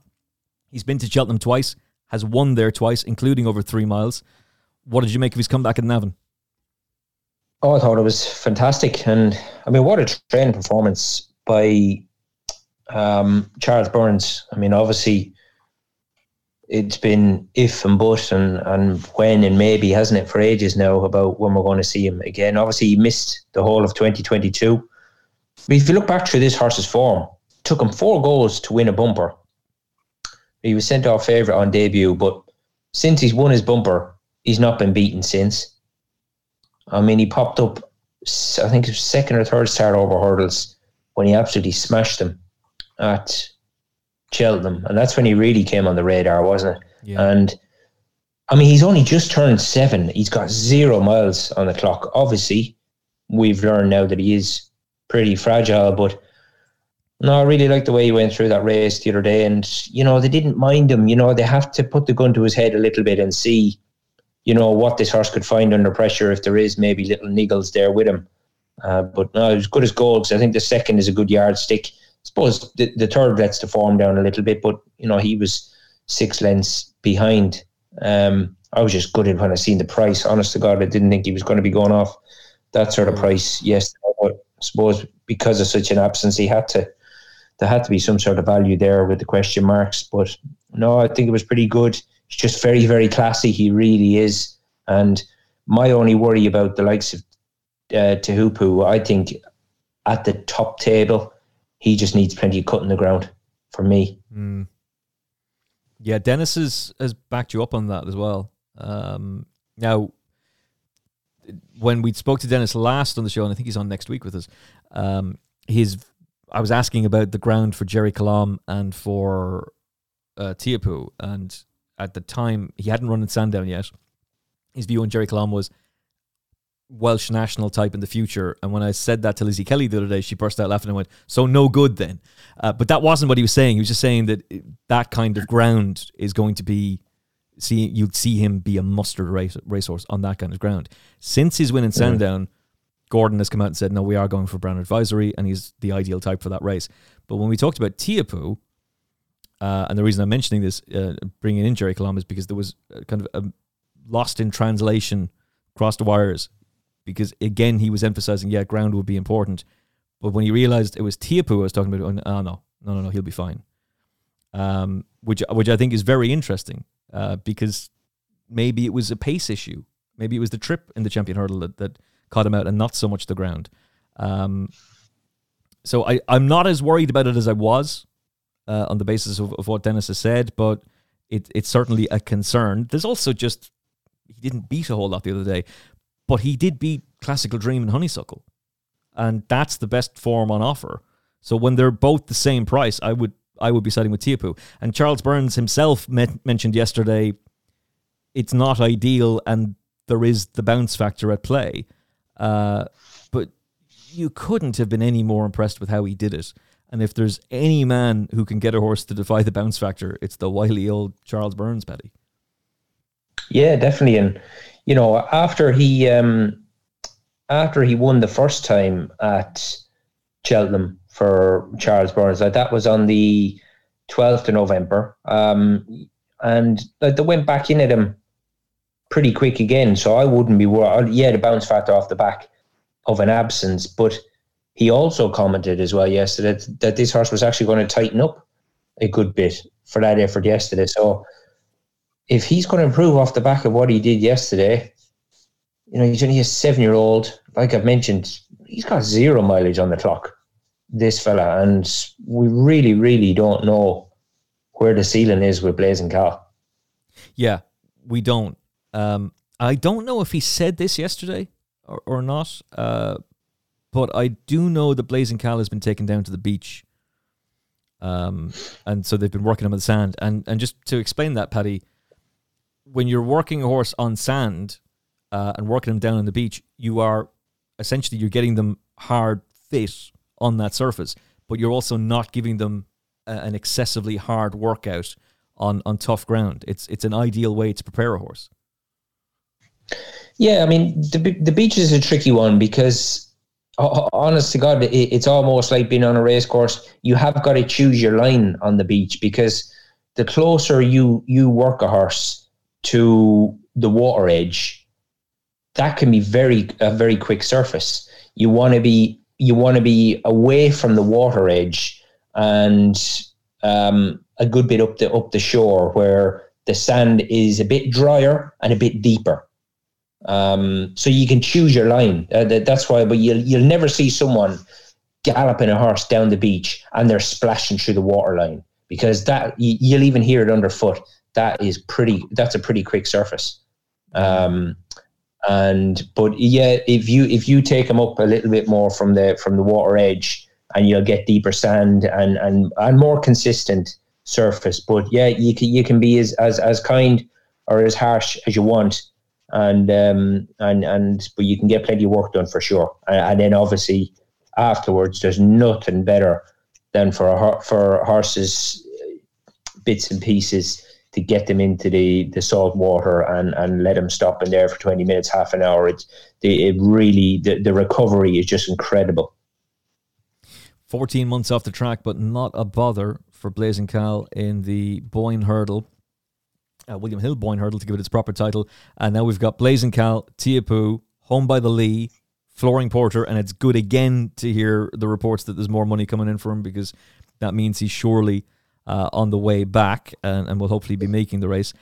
He's been to Cheltenham twice, has won there twice, including over three miles. What did you make of his comeback in Navan? Oh, I thought it was fantastic, and I mean, what a training performance by um, Charles Byrnes. I mean, obviously, it's been if and but and and when and maybe, hasn't it, for ages now about when we're going to see him again. Obviously, he missed the whole of 2022. But if you look back through this horse's form, took him four goals to win a bumper. He was sent off favourite on debut, but since he's won his bumper, he's not been beaten since. I mean, he popped up, I think, second or third start over hurdles when he absolutely smashed them at Cheltenham, and that's when he really came on the radar, wasn't it? Yeah. And I mean, he's only just turned seven. He's got zero miles on the clock. Obviously, we've learned now that he is pretty fragile, but no, I really like the way he went through that race the other day. And, you know, they didn't mind him. You know, they have to put the gun to his head a little bit and see, you know, what this horse could find under pressure if there is maybe little niggles there with him. Uh, but no, as good as goals. I think the second is a good yardstick. I suppose the, the third lets the form down a little bit, but you know he was six lengths behind. Um, I was just gutted when I seen the price. Honest to God, I didn't think he was going to be going off that sort of price. Yes, but I suppose because of such an absence, he had to. There had to be some sort of value there with the question marks. But no, I think it was pretty good. He's just very, very classy. He really is. And my only worry about the likes of uh, Teahupoo, I think at the top table, he just needs plenty of cut in the ground for me. Mm. Yeah, Dennis has, has backed you up on that as well. Um, now, when we spoke to Dennis last on the show, and I think he's on next week with us, um, his I was asking about the ground for Gerri Colombe and for uh, Teahupoo, and at the time he hadn't run in Sandown yet. His view on Gerri Colombe was Welsh national type in the future. And when I said that to Lizzie Kelly the other day, she burst out laughing and went, "So no good then." Uh, but that wasn't what he was saying. He was just saying that that kind of ground is going to be see you'd see him be a mustard race racehorse on that kind of ground. Since his win in Sandown, Gordon has come out and said, "No, we are going for Brown Advisory, and he's the ideal type for that race." But when we talked about Teahupoo, uh, and the reason I'm mentioning this, uh, bringing in Gerri Colombe, is because there was kind of a lost in translation across the wires. Because again, he was emphasizing, yeah, ground would be important. But when he realized it was Teahupoo I was talking about, oh, no, no, no, no, he'll be fine. Um, which, which I think is very interesting uh, because maybe it was a pace issue. Maybe it was the trip in the champion hurdle that, that caught him out and not so much the ground. Um, so I, I'm not as worried about it as I was uh, on the basis of, of what Dennis has said, but it, it's certainly a concern. There's also just, he didn't beat a whole lot the other day, but he did beat Classical Dream and Honeysuckle. And that's the best form on offer. So when they're both the same price, I would I would be siding with Teahupoo. And Charles Byrnes himself met, mentioned yesterday it's not ideal and there is the bounce factor at play. Uh, but you couldn't have been any more impressed with how he did it. And if there's any man who can get a horse to defy the bounce factor, it's the wily old Charles Byrnes, Paddy. Yeah, definitely. And you know, after he um, after he won the first time at Cheltenham for Charles Byrnes, like that was on the twelfth of November, um, and like they went back in at him pretty quick again. So I wouldn't be worried. Yeah, the bounce factor off the back of an absence, but he also commented as well yesterday that, that this horse was actually going to tighten up a good bit for that effort yesterday. So if he's going to improve off the back of what he did yesterday, you know, he's only a seven year old. Like I've mentioned, he's got zero mileage on the clock, this fella. And we really, really don't know where the ceiling is with Blazing Khal. Yeah, we don't. Um, I don't know if he said this yesterday or, or not, uh, but I do know that Blazing Khal has been taken down to the beach. Um, and so they've been working him on the sand. And and just to explain that, Paddy, when you're working a horse on sand uh, and working them down on the beach, you are essentially you're getting them hard fit on that surface, but you're also not giving them a, an excessively hard workout on on tough ground. It's it's an ideal way to prepare a horse. Yeah, I mean the the beach is a tricky one because honest to God, it's almost like being on a race course. You have got to choose your line on the beach because the closer you you work a horse, to the water edge, that can be very a very quick surface. You want to be you want to be away from the water edge and um, a good bit up the up the shore where the sand is a bit drier and a bit deeper. Um, so you can choose your line. Uh, that, that's why, but you'll you'll never see someone galloping a horse down the beach and they're splashing through the water line because that you, you'll even hear it underfoot that is pretty. That's a pretty quick surface. Um, and but yeah, if you if you take them up a little bit more from the from the water edge, and you'll get deeper sand and and and more consistent surface. But yeah, you can you can be as as as kind or as harsh as you want, and um and and but you can get plenty of work done for sure. And, and then obviously afterwards, there's nothing better than for a for horses bits and pieces to get them into the, the salt water and, and let them stop in there for 20 minutes, half an hour. The, it really, the, the recovery is just incredible. 14 months off the track, but not a bother for Blazing Khal in the Boyne Hurdle. Uh, William Hill Boyne Hurdle to give it its proper title. And now we've got Blazing Khal, Teahupoo, Home by the Lee, Flooring Porter, and it's good again to hear the reports that there's more money coming in for him because that means he's surely uh, on the way back and, and will hopefully be making the race.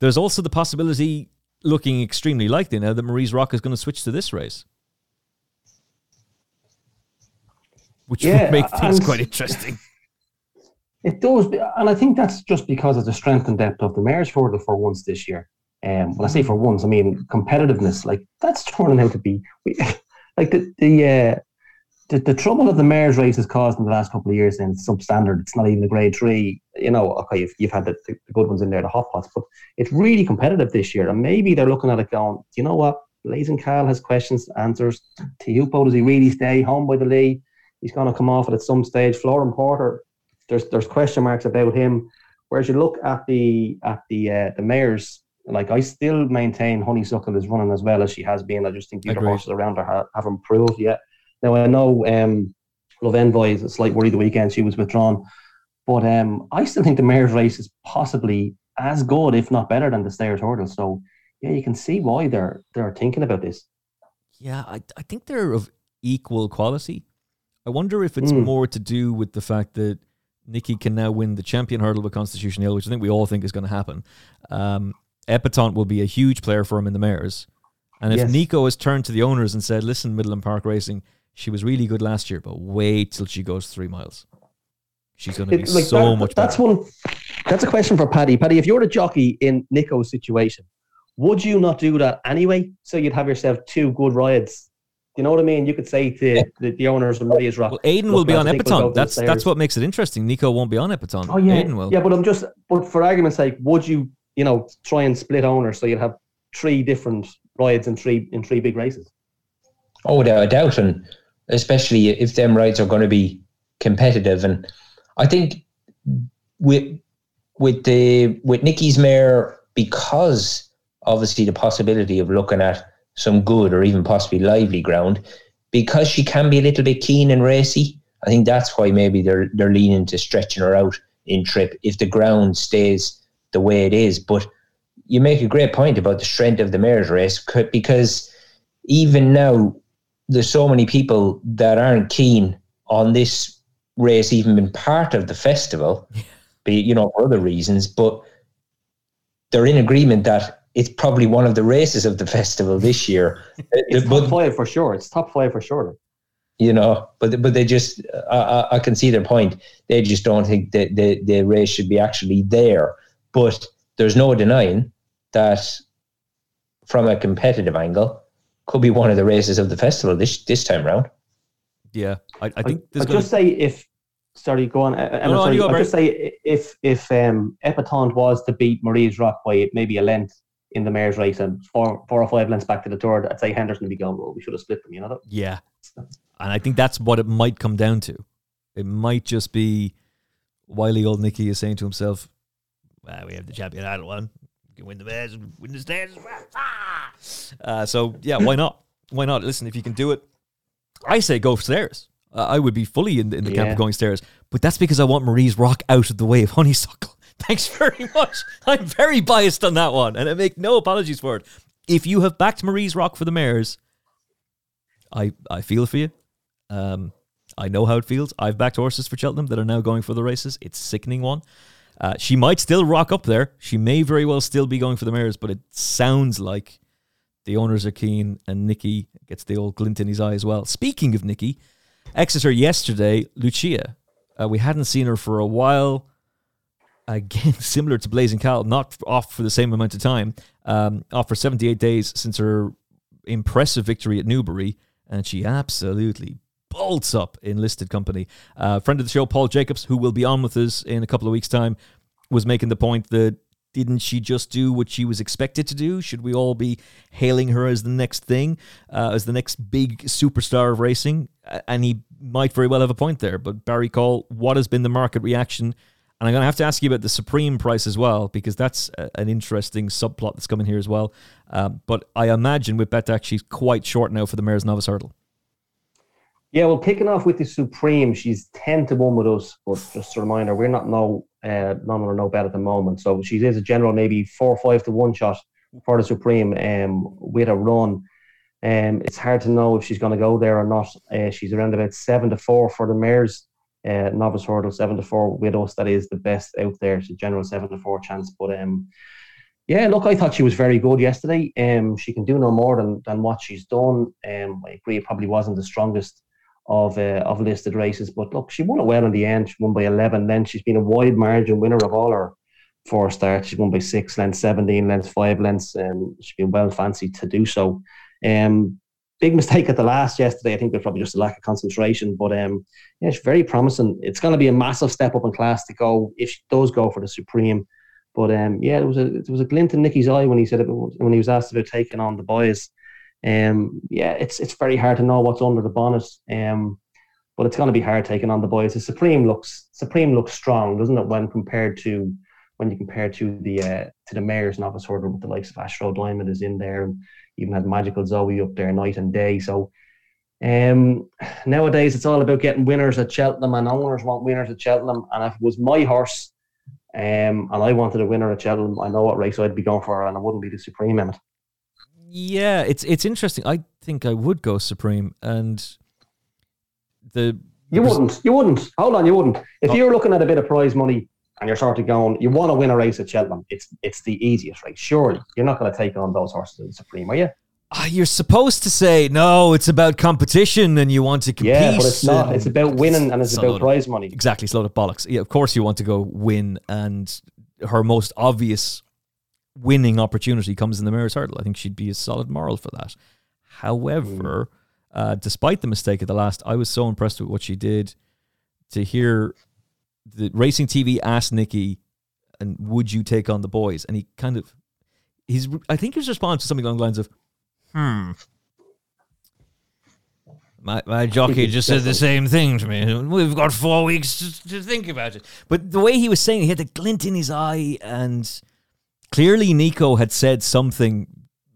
There's also the possibility, looking extremely likely now, that Marie's Rock is going to switch to this race. Which yeah, would make things quite interesting. It does, and I think that's just because of the strength and depth of the mares the for once this year. Um, when I say for once, I mean competitiveness. Like that's turning out to be like the the uh, the, the trouble that the mayor's race has caused in the last couple of years and it's substandard. It's not even a grade three. You know, okay, you've, you've had the, the, good ones in there, the hot pots, but it's really competitive this year. And maybe they're looking at it going, you know what? Blazing Khal has questions, answers. Teahupoo, does he really stay home by the Lee? He's going to come off it at some stage. Flooring Porter, there's there's question marks about him. Whereas you look at the at the uh, the mares, like I still maintain Honeysuckle is running as well as she has been. I just think the other horses around her have, have improved yet. Now I know um, Love Envoy is a slight worry the weekend she was withdrawn, but um, I still think the mare's race is possibly as good, if not better, than the Stayers Hurdle. So yeah, you can see why they're they're thinking about this. Yeah, I I think they're of equal quality. I wonder if it's mm. more to do with the fact that Nicky can now win the champion hurdle with Constitution Hill, which I think we all think is going to happen. Um, Epatante will be a huge player for him in the mares. And if yes. Nico has turned to the owners and said, listen, Middleham Park Racing, she was really good last year, but wait till she goes three miles. She's going to be like so that, much. That's better. one. That's a question for Paddy. Paddy, if you're a jockey in Nico's situation, would you not do that anyway? So you'd have yourself two good rides. Do you know what I mean? You could say to yeah. the, the, owners of Marie's Rock. Well, Aidan will be on Epatante. That's that's what makes it interesting. Nico won't be on Epatante. Oh yeah, Aidan will. Yeah, but I'm just. But for argument's sake, would you, you know, try and split owners so you'd have three different rides in three in three big races? Oh, without a doubt, and especially if them rides are going to be competitive. And I think with with the with Nicky's mare, because obviously the possibility of looking at some good or even possibly lively ground, because she can be a little bit keen and racy. I think that's why maybe they're they're leaning to stretching her out in trip if the ground stays the way it is. But you make a great point about the strength of the mare's race because even now there's so many people that aren't keen on this race even being part of the festival, be you know for other reasons, but they're in agreement that it's probably one of the races of the festival this year. it's but, top five for sure. It's top five for sure. You know, but but they just I, I can see their point. They just don't think that the the race should be actually there. But there's no denying that from a competitive angle, could be one of the races of the festival this this time round. Yeah, I, I think. I'll just say if. Sorry, go on. Uh, no, sorry, I'll just say if if um, Epatante was to beat Marie's Rock by maybe a length in the mare's race and four four or five lengths back to the third, I'd say Henderson would be going. Well, we should have split them. You know that? Yeah, and I think that's what it might come down to. It might just be wily old Nicky is saying to himself, well, we have the champion idol one can win the bears and win the stairs. Ah! Uh, so yeah, why not? Why not? Listen, if you can do it, I say go stairs. Uh, I would be fully in the, in the yeah. camp of going stairs, but that's because I want Marie's rock out of the way of honeysuckle. Thanks very much. I'm very biased on that one, and I make no apologies for it. If you have backed Marie's rock for the mares, I I feel for you. Um, I know how it feels. I've backed horses for Cheltenham that are now going for the races. It's sickening one. Uh, she might still rock up there. She may very well still be going for the mares, but it sounds like the owners are keen, and Nicky gets the old glint in his eye as well. Speaking of Nicky, Exeter yesterday, Luccia. Uh, we hadn't seen her for a while. Again, similar to Blazing Khal, not off for the same amount of time. Um, off for 78 days since her impressive victory at Newbury, and she absolutely bolts up in listed company. Uh, friend of the show, Paul Jacobs, who will be on with us in a couple of weeks' time, was making the point that didn't she just do what she was expected to do? Should we all be hailing her as the next thing, uh, as the next big superstar of racing? And he might very well have a point there. But Barry Caul, what has been the market reaction And I'm going to have to ask you about the Supreme price as well, because that's a, an interesting subplot that's coming here as well. Um, but I imagine with Betdaq, she's quite short now for the Mares Novice Hurdle. Yeah, well, kicking off with the Supreme, she's 10 to 1 with us. But just a reminder, we're not no, uh, none or no bet at the moment. So she is a general, maybe 4 or 5 to 1 shot for the Supreme um, with a run. Um, it's hard to know if she's going to go there or not. Uh, she's around about 7 to 4 for the Mares uh, novice hurdle seven to four with us. That is the best out there. It's a general seven to four chance. But um, yeah, look, I thought she was very good yesterday. Um, she can do no more than than what she's done. Um, I agree, it probably wasn't the strongest of uh, of listed races, but look, she won it well in the end. She won by eleven. Then she's been a wide margin winner of all her four starts. She won by six lengths, seventeen lengths, five lengths. Um, she's been well fancied to do so. Um, big mistake at the last yesterday. I think there's probably just a lack of concentration. But um, yeah, it's very promising. It's going to be a massive step up in class to go if she does go for the supreme. But um, yeah, there was a there was a glint in Nicky's eye when he said it when he was asked about taking on the boys. Um, yeah, it's it's very hard to know what's under the bonnet. Um, but it's going to be hard taking on the boys. The Supreme looks Supreme looks strong, doesn't it? When compared to when you compare to the uh, to the Mares novice hurdle with the likes of Ashroe Diamond is in there, and even had Magical Zoe up there night and day. So um, nowadays it's all about getting winners at Cheltenham, and owners want winners at Cheltenham. And if it was my horse, um, and I wanted a winner at Cheltenham, I know what race I'd be going for, and I wouldn't be the Supreme Emmet. Yeah, it's it's interesting. I think I would go Supreme, and the you wouldn't, you wouldn't. Hold on, you wouldn't. If oh. you're looking at a bit of prize money and you're sort of going, you want to win a race at Cheltenham, it's it's the easiest race. Surely you're not going to take on those horses in the Supreme, are you? Uh, you're supposed to say no. It's about competition, and you want to compete. Yeah, but it's not. It's about winning, and it's, it's about prize money. Exactly, it's a load of bollocks. Yeah, of course you want to go win, and her most obvious winning opportunity comes in the Mares Hurdle. I think she'd be a solid moral for that. However, mm. uh, despite the mistake at the last, I was so impressed with what she did. To hear the racing TV asked Nicky, "And would you take on the boys?" And he kind of, he's, I think his response to something along the lines of, "Hmm." My, my jockey just said the same thing to me. We've got four weeks to, to think about it. But the way he was saying, it, he had the glint in his eye, and clearly Nico had said something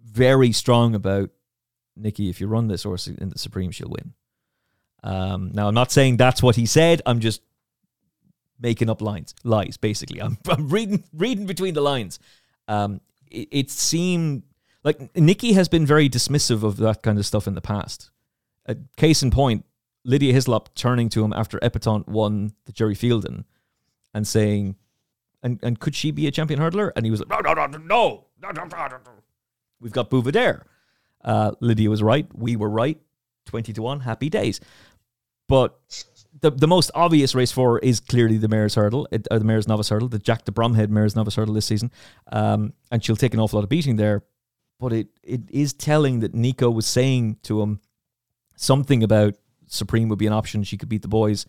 very strong about Nicky. If you run this horse in the Supreme, she'll win. Um, now, I'm not saying that's what he said. I'm just making up lines, lies. Basically, I'm, I'm reading reading between the lines. Um, it, it seemed like Nicky has been very dismissive of that kind of stuff in the past. A case in point, Lydia Hislop turning to him after Epatante won the Gerry Feilden and saying, and, and could she be a champion hurdler? And he was like, no, no, no, no, no, no, no. We've got Buveur D'Air. Uh, Lydia was right. We were right. 20 to 1, happy days. But the, the most obvious race for is clearly the mayor's hurdle, or uh, the mayor's novice hurdle, the Jack de Bromhead mayor's novice hurdle this season. Um, and she'll take an awful lot of beating there. But it, it is telling that Nico was saying to him something about Supreme would be an option. She could beat the boys.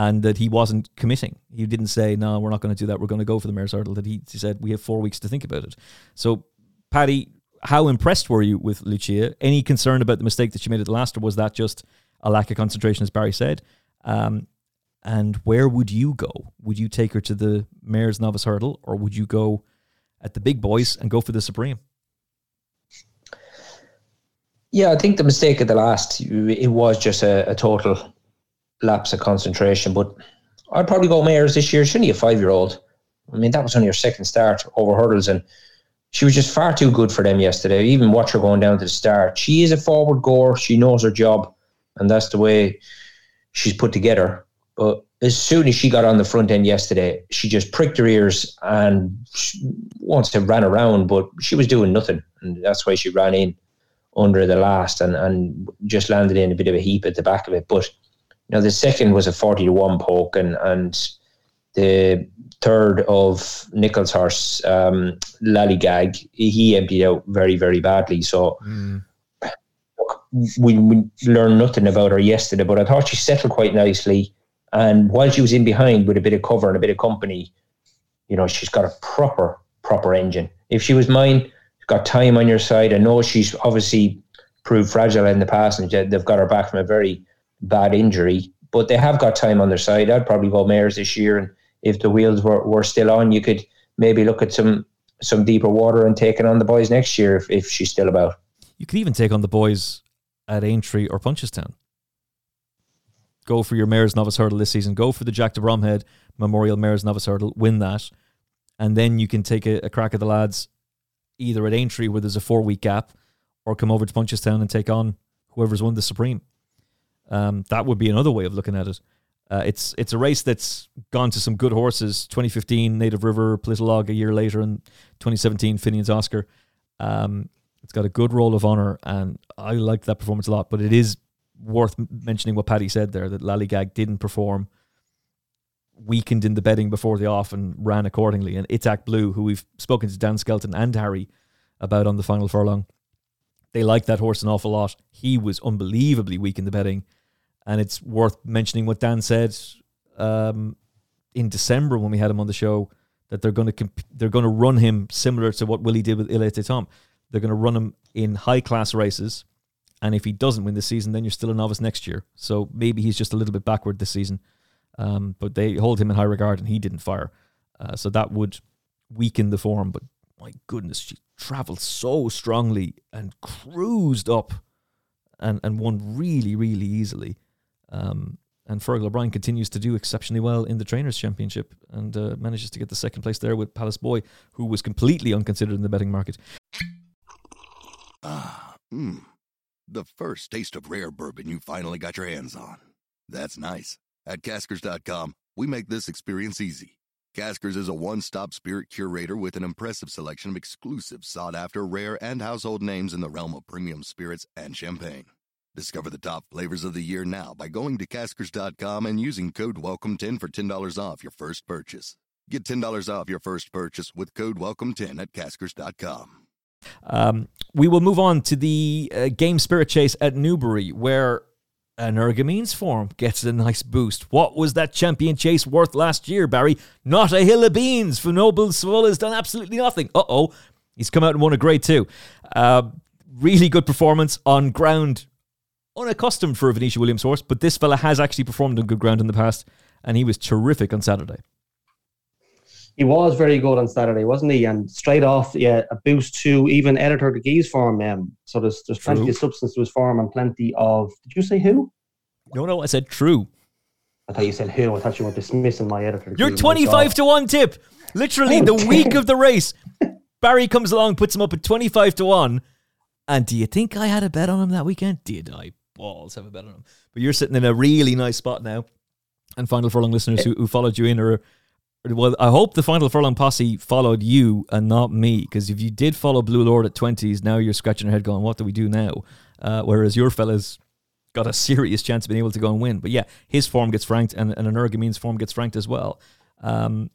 And that he wasn't committing. He didn't say, no, we're not going to do that. We're going to go for the Mares Hurdle. That he, he said, we have four weeks to think about it. So, Paddy, how impressed were you with Luccia? Any concern about the mistake that she made at the last, or was that just a lack of concentration, as Barry said? Um, and where would you go? Would you take her to the Mares Novice Hurdle, or would you go at the big boys and go for the Supreme? Yeah, I think the mistake at the last it was just a, a total lapse of concentration. But I'd probably go Mares this year. She's only a five year old. I mean, that was only her second start over hurdles, and she was just far too good for them yesterday. Even watch her going down to the start. She is a forward goer. She knows her job, and that's the way she's put together. But as soon as she got on the front end yesterday, she just pricked her ears and wants to ran around, but she was doing nothing. And that's why she ran in under the last and, and just landed in a bit of a heap at the back of it. But you know, the second was a 40 to 1 poke, and, and the third of Nicholls' horse, um, Lallygag, he emptied out very, very badly. So mm we, we learned nothing about her yesterday, but I thought she settled quite nicely. And while she was in behind with a bit of cover and a bit of company, you know, she's got a proper, proper engine. If she was mine, got time on your side. I know she's obviously proved fragile in the past and they've got her back from a very bad injury, but they have got time on their side. I'd probably go Mares this year. And if the wheels were, were still on, you could maybe look at some some deeper water and taking on the boys next year if, if she's still about. You could even take on the boys at Aintree or Punchestown. Go for your Mayor's Novice Hurdle this season. Go for the Jack de Bromhead Memorial Mayor's Novice Hurdle. Win that. And then you can take a, a crack at the lads either at Aintree where there's a four week gap or come over to Punchestown and take on whoever's won the Supreme. Um, that would be another way of looking at it. Uh, it's it's a race that's gone to some good horses. 2015 Native River, Politologue a year later, and 2017 Finian's Oscar. Um, it's got a good roll of honour, and I like that performance a lot. But it is worth mentioning what Paddy said there that Lallygag didn't perform, weakened in the betting before the off, and ran accordingly. And Itak Blue, who we've spoken to Dan Skelton and Harry about on the final furlong, they like that horse an awful lot. He was unbelievably weak in the betting and it's worth mentioning what Dan said um, in December when we had him on the show that they're going to comp- they're going to run him similar to what Willie did with Il Etait Temps. They're going to run him in high class races, and if he doesn't win this season, then you're still a novice next year. So maybe he's just a little bit backward this season. Um, but they hold him in high regard, and he didn't fire. Uh, so that would weaken the form. But my goodness, she travelled so strongly and cruised up, and and won really really easily. Um, and Fergal O'Brien continues to do exceptionally well in the Trainers' Championship and uh, manages to get the second place there with Palace Boy, who was completely unconsidered in the betting market. Ah, mmm. The first taste of rare bourbon you finally got your hands on. That's nice. At Caskers.com, we make this experience easy. Caskers is a one stop spirit curator with an impressive selection of exclusive, sought after, rare, and household names in the realm of premium spirits and champagne. Discover the top flavors of the year now by going to caskers.com and using code WELCOME10 for $10 off your first purchase. Get $10 off your first purchase with code WELCOME10 at caskers.com. Um, we will move on to the uh, game Spirit Chase at Newbury, where Energumene's form gets a nice boost. What was that champion chase worth last year, Barry? Not a hill of beans. Funambule Sivola has done absolutely nothing. Uh oh. He's come out and won a grade two. Uh, really good performance on ground unaccustomed for a Venetia Williams horse, but this fella has actually performed on good ground in the past, and he was terrific on Saturday. He was very good on Saturday, wasn't he? And straight off, yeah, a boost to even Editeur Du Gite's form. Um, so there's there's plenty true. of substance to his form and plenty of. Did you say who? No, no, I said true. I thought you said who. I thought you were dismissing my editor. You're 25 to 1 tip. Literally, the week of the race. Barry comes along, puts him up at 25 to 1. And do you think I had a bet on him that weekend? Did I? Balls have a bet on him. But you're sitting in a really nice spot now. And Final Furlong listeners who, who followed you in are, well, I hope the Final Furlong posse followed you and not me. Because if you did follow Blue Lord at 20s, now you're scratching your head going, what do we do now? Uh, whereas your fellas got a serious chance of being able to go and win. But yeah, his form gets franked and, and Energumene's form gets franked as well. Um,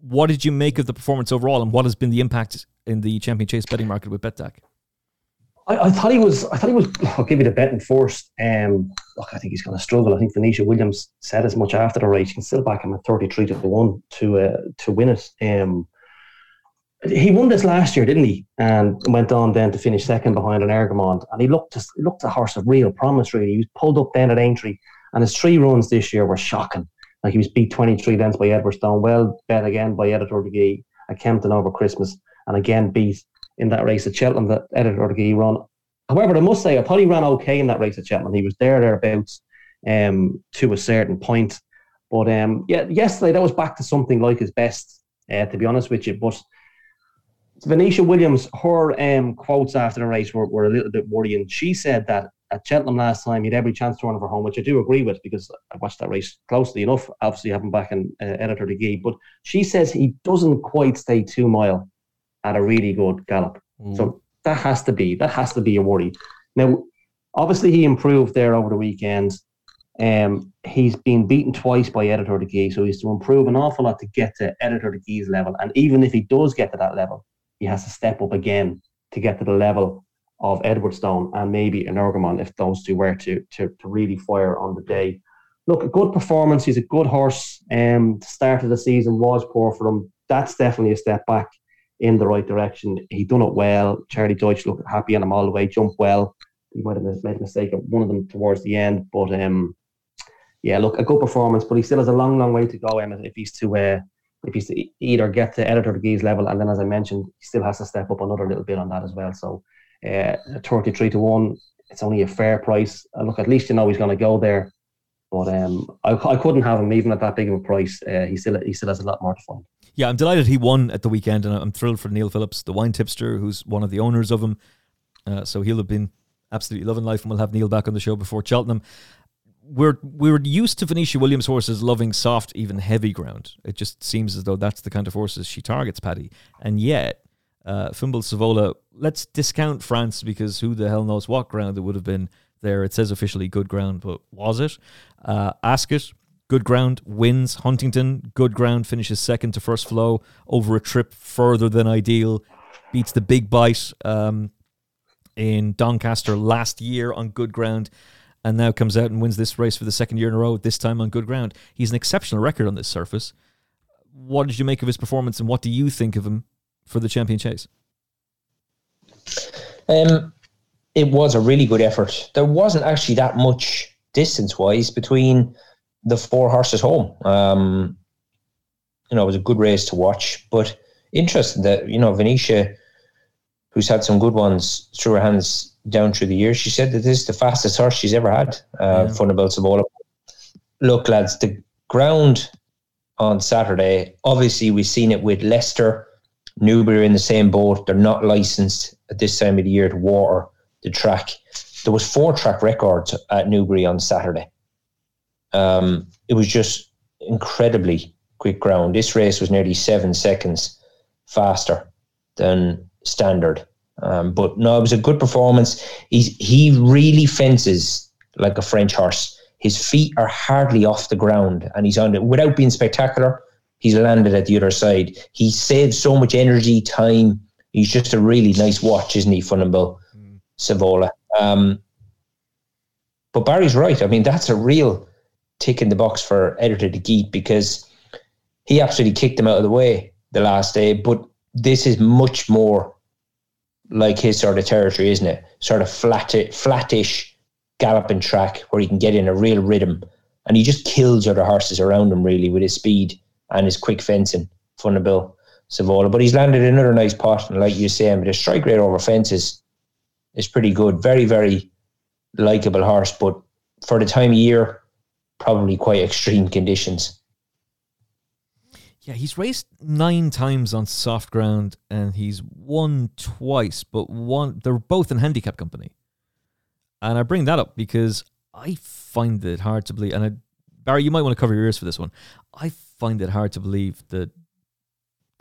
what did you make of the performance overall, and what has been the impact in the champion chase betting market with Betdaq? I, I, thought he was. I thought he was. I'll give you the betting first. Um, look, I think he's going to struggle. I think Venetia Williams said as much after the race. You can still back him at thirty-three to one to uh, to win it. Um, he won this last year, didn't he? And went on then to finish second behind Energumene. And he looked just looked a horse of real promise. Really, he was pulled up then at Aintree, and his three runs this year were shocking. Like he was beat twenty-three lengths by Edwardstone, well bet again by Editeur Du Gite at Kempton over Christmas, and again beat in that race at Cheltenham that Du Gite run. However, I must say, I he ran okay in that race at Cheltenham. He was there, thereabouts, um, to a certain point. But um, yeah, yesterday that was back to something like his best, uh, to be honest with you. But Venetia Williams, her um, quotes after the race were, were a little bit worrying. She said that at Cheltenham last time, he had every chance to run for home, which I do agree with because I watched that race closely enough. Obviously, having back in uh, editor but she says he doesn't quite stay two mile at a really good gallop. Mm. So that has to be that has to be a worry. Now, obviously, he improved there over the weekend. Um, he's been beaten twice by Editeur Du Gite, so he's to improve an awful lot to get to Editeur Du Gite's level. And even if he does get to that level, he has to step up again to get to the level of Edwardstone and maybe Energumene if those two were to, to to really fire on the day. Look, a good performance. He's a good horse. Um, the start of the season was poor for him. That's definitely a step back in the right direction. He done it well. Charlie Deutsch looked happy on him all the way, jumped well. He might have made a mistake at one of them towards the end, but um, yeah, look, a good performance, but he still has a long, long way to go, Emmet, if he's to uh, if he's to either get to editor Gee's level, and then as I mentioned, he still has to step up another little bit on that as well. So, uh, 33 to one, it's only a fair price. And look, at least you know he's going to go there. But um, I, I couldn't have him even at that big of a price. Uh, he still he still has a lot more to find. Yeah, I'm delighted he won at the weekend, and I'm thrilled for Neil Phillips, the wine tipster, who's one of the owners of him. Uh, so he'll have been absolutely loving life, and we'll have Neil back on the show before Cheltenham. We're we're used to Venetia Williams horses loving soft, even heavy ground. It just seems as though that's the kind of horses she targets, Paddy. And yet, uh, Sivola, let's discount France because who the hell knows what ground it would have been there. It says officially good ground, but was it? Uh, Ascot, good ground, wins. Huntingdon, good ground, finishes second to first flow over a trip further than ideal, beats the big bite um, in Doncaster last year on good ground, and now comes out and wins this race for the second year in a row, this time on good ground. He's an exceptional record on this surface. What did you make of his performance, and what do you think of him for the champion chase? Um, it was a really good effort. There wasn't actually that much distance wise between the four horses home. Um, you know, it was a good race to watch, but interesting that, you know, Venetia, who's had some good ones through her hands down through the years, she said that this is the fastest horse she's ever had, uh, yeah. Funambule Sivola. Look, lads, the ground on Saturday, obviously, we've seen it with Leicester, Newbury are in the same boat. They're not licensed at this time of the year to water the track. There was four track records at Newbury on Saturday. Um, it was just incredibly quick ground. This race was nearly seven seconds faster than standard. Um, but no, it was a good performance. He's he really fences like a French horse. His feet are hardly off the ground, and he's on it without being spectacular. He's landed at the other side. He saves so much energy, time. He's just a really nice watch, isn't he, Funambule? Sivola. Um, but Barry's right. I mean, that's a real tick in the box for Editeur Du Gite because he absolutely kicked him out of the way the last day. But this is much more like his sort of territory, isn't it? Sort of flat, flattish galloping track where he can get in a real rhythm, and he just kills other horses around him really with his speed and his quick fencing. Funambule Sivola, but he's landed another nice pot, and like you say, but a strike rate over fences is pretty good. Very, very likable horse, but for the time of year, probably quite extreme conditions. Yeah, he's raced nine times on soft ground and he's won twice, but one they're both in handicap company. And I bring that up because I find it hard to believe and I, Barry, you might want to cover your ears for this one. I find it hard to believe that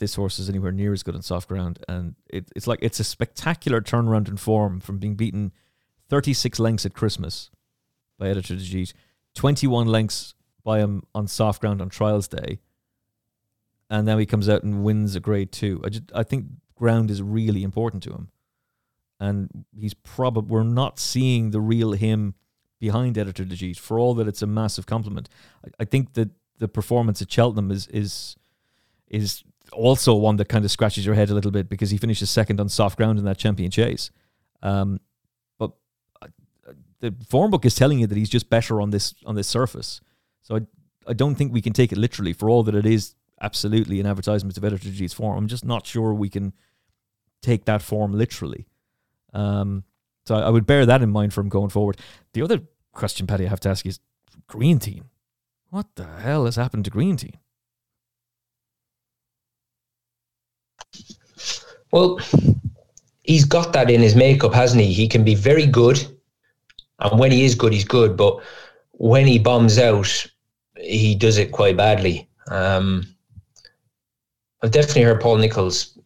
this horse is anywhere near as good on soft ground. And it, it's like it's a spectacular turnaround in form from being beaten 36 lengths at Christmas by Editor Geet, 21 lengths by him on soft ground on trials day. And then he comes out and wins a grade two. I just I think ground is really important to him. And he's probably we're not seeing the real him behind Editeur Du Gite for all that it's a massive compliment. I, I think that the performance at Cheltenham is is is also one that kind of scratches your head a little bit because he finishes second on soft ground in that champion chase. Um, the form book is telling you that he's just better on this on this surface. So I I don't think we can take it literally for all that it is absolutely an advertisement of Editor G's form. I'm just not sure we can take that form literally. Um, so I would bear that in mind from going forward. The other question, Paddy, I have to ask is Greaneteen. What the hell has happened to Greaneteen? Well, he's got that in his makeup, hasn't he? He can be very good. And when he is good, he's good. But when he bombs out, he does it quite badly. Um, I've definitely heard Paul Nicholls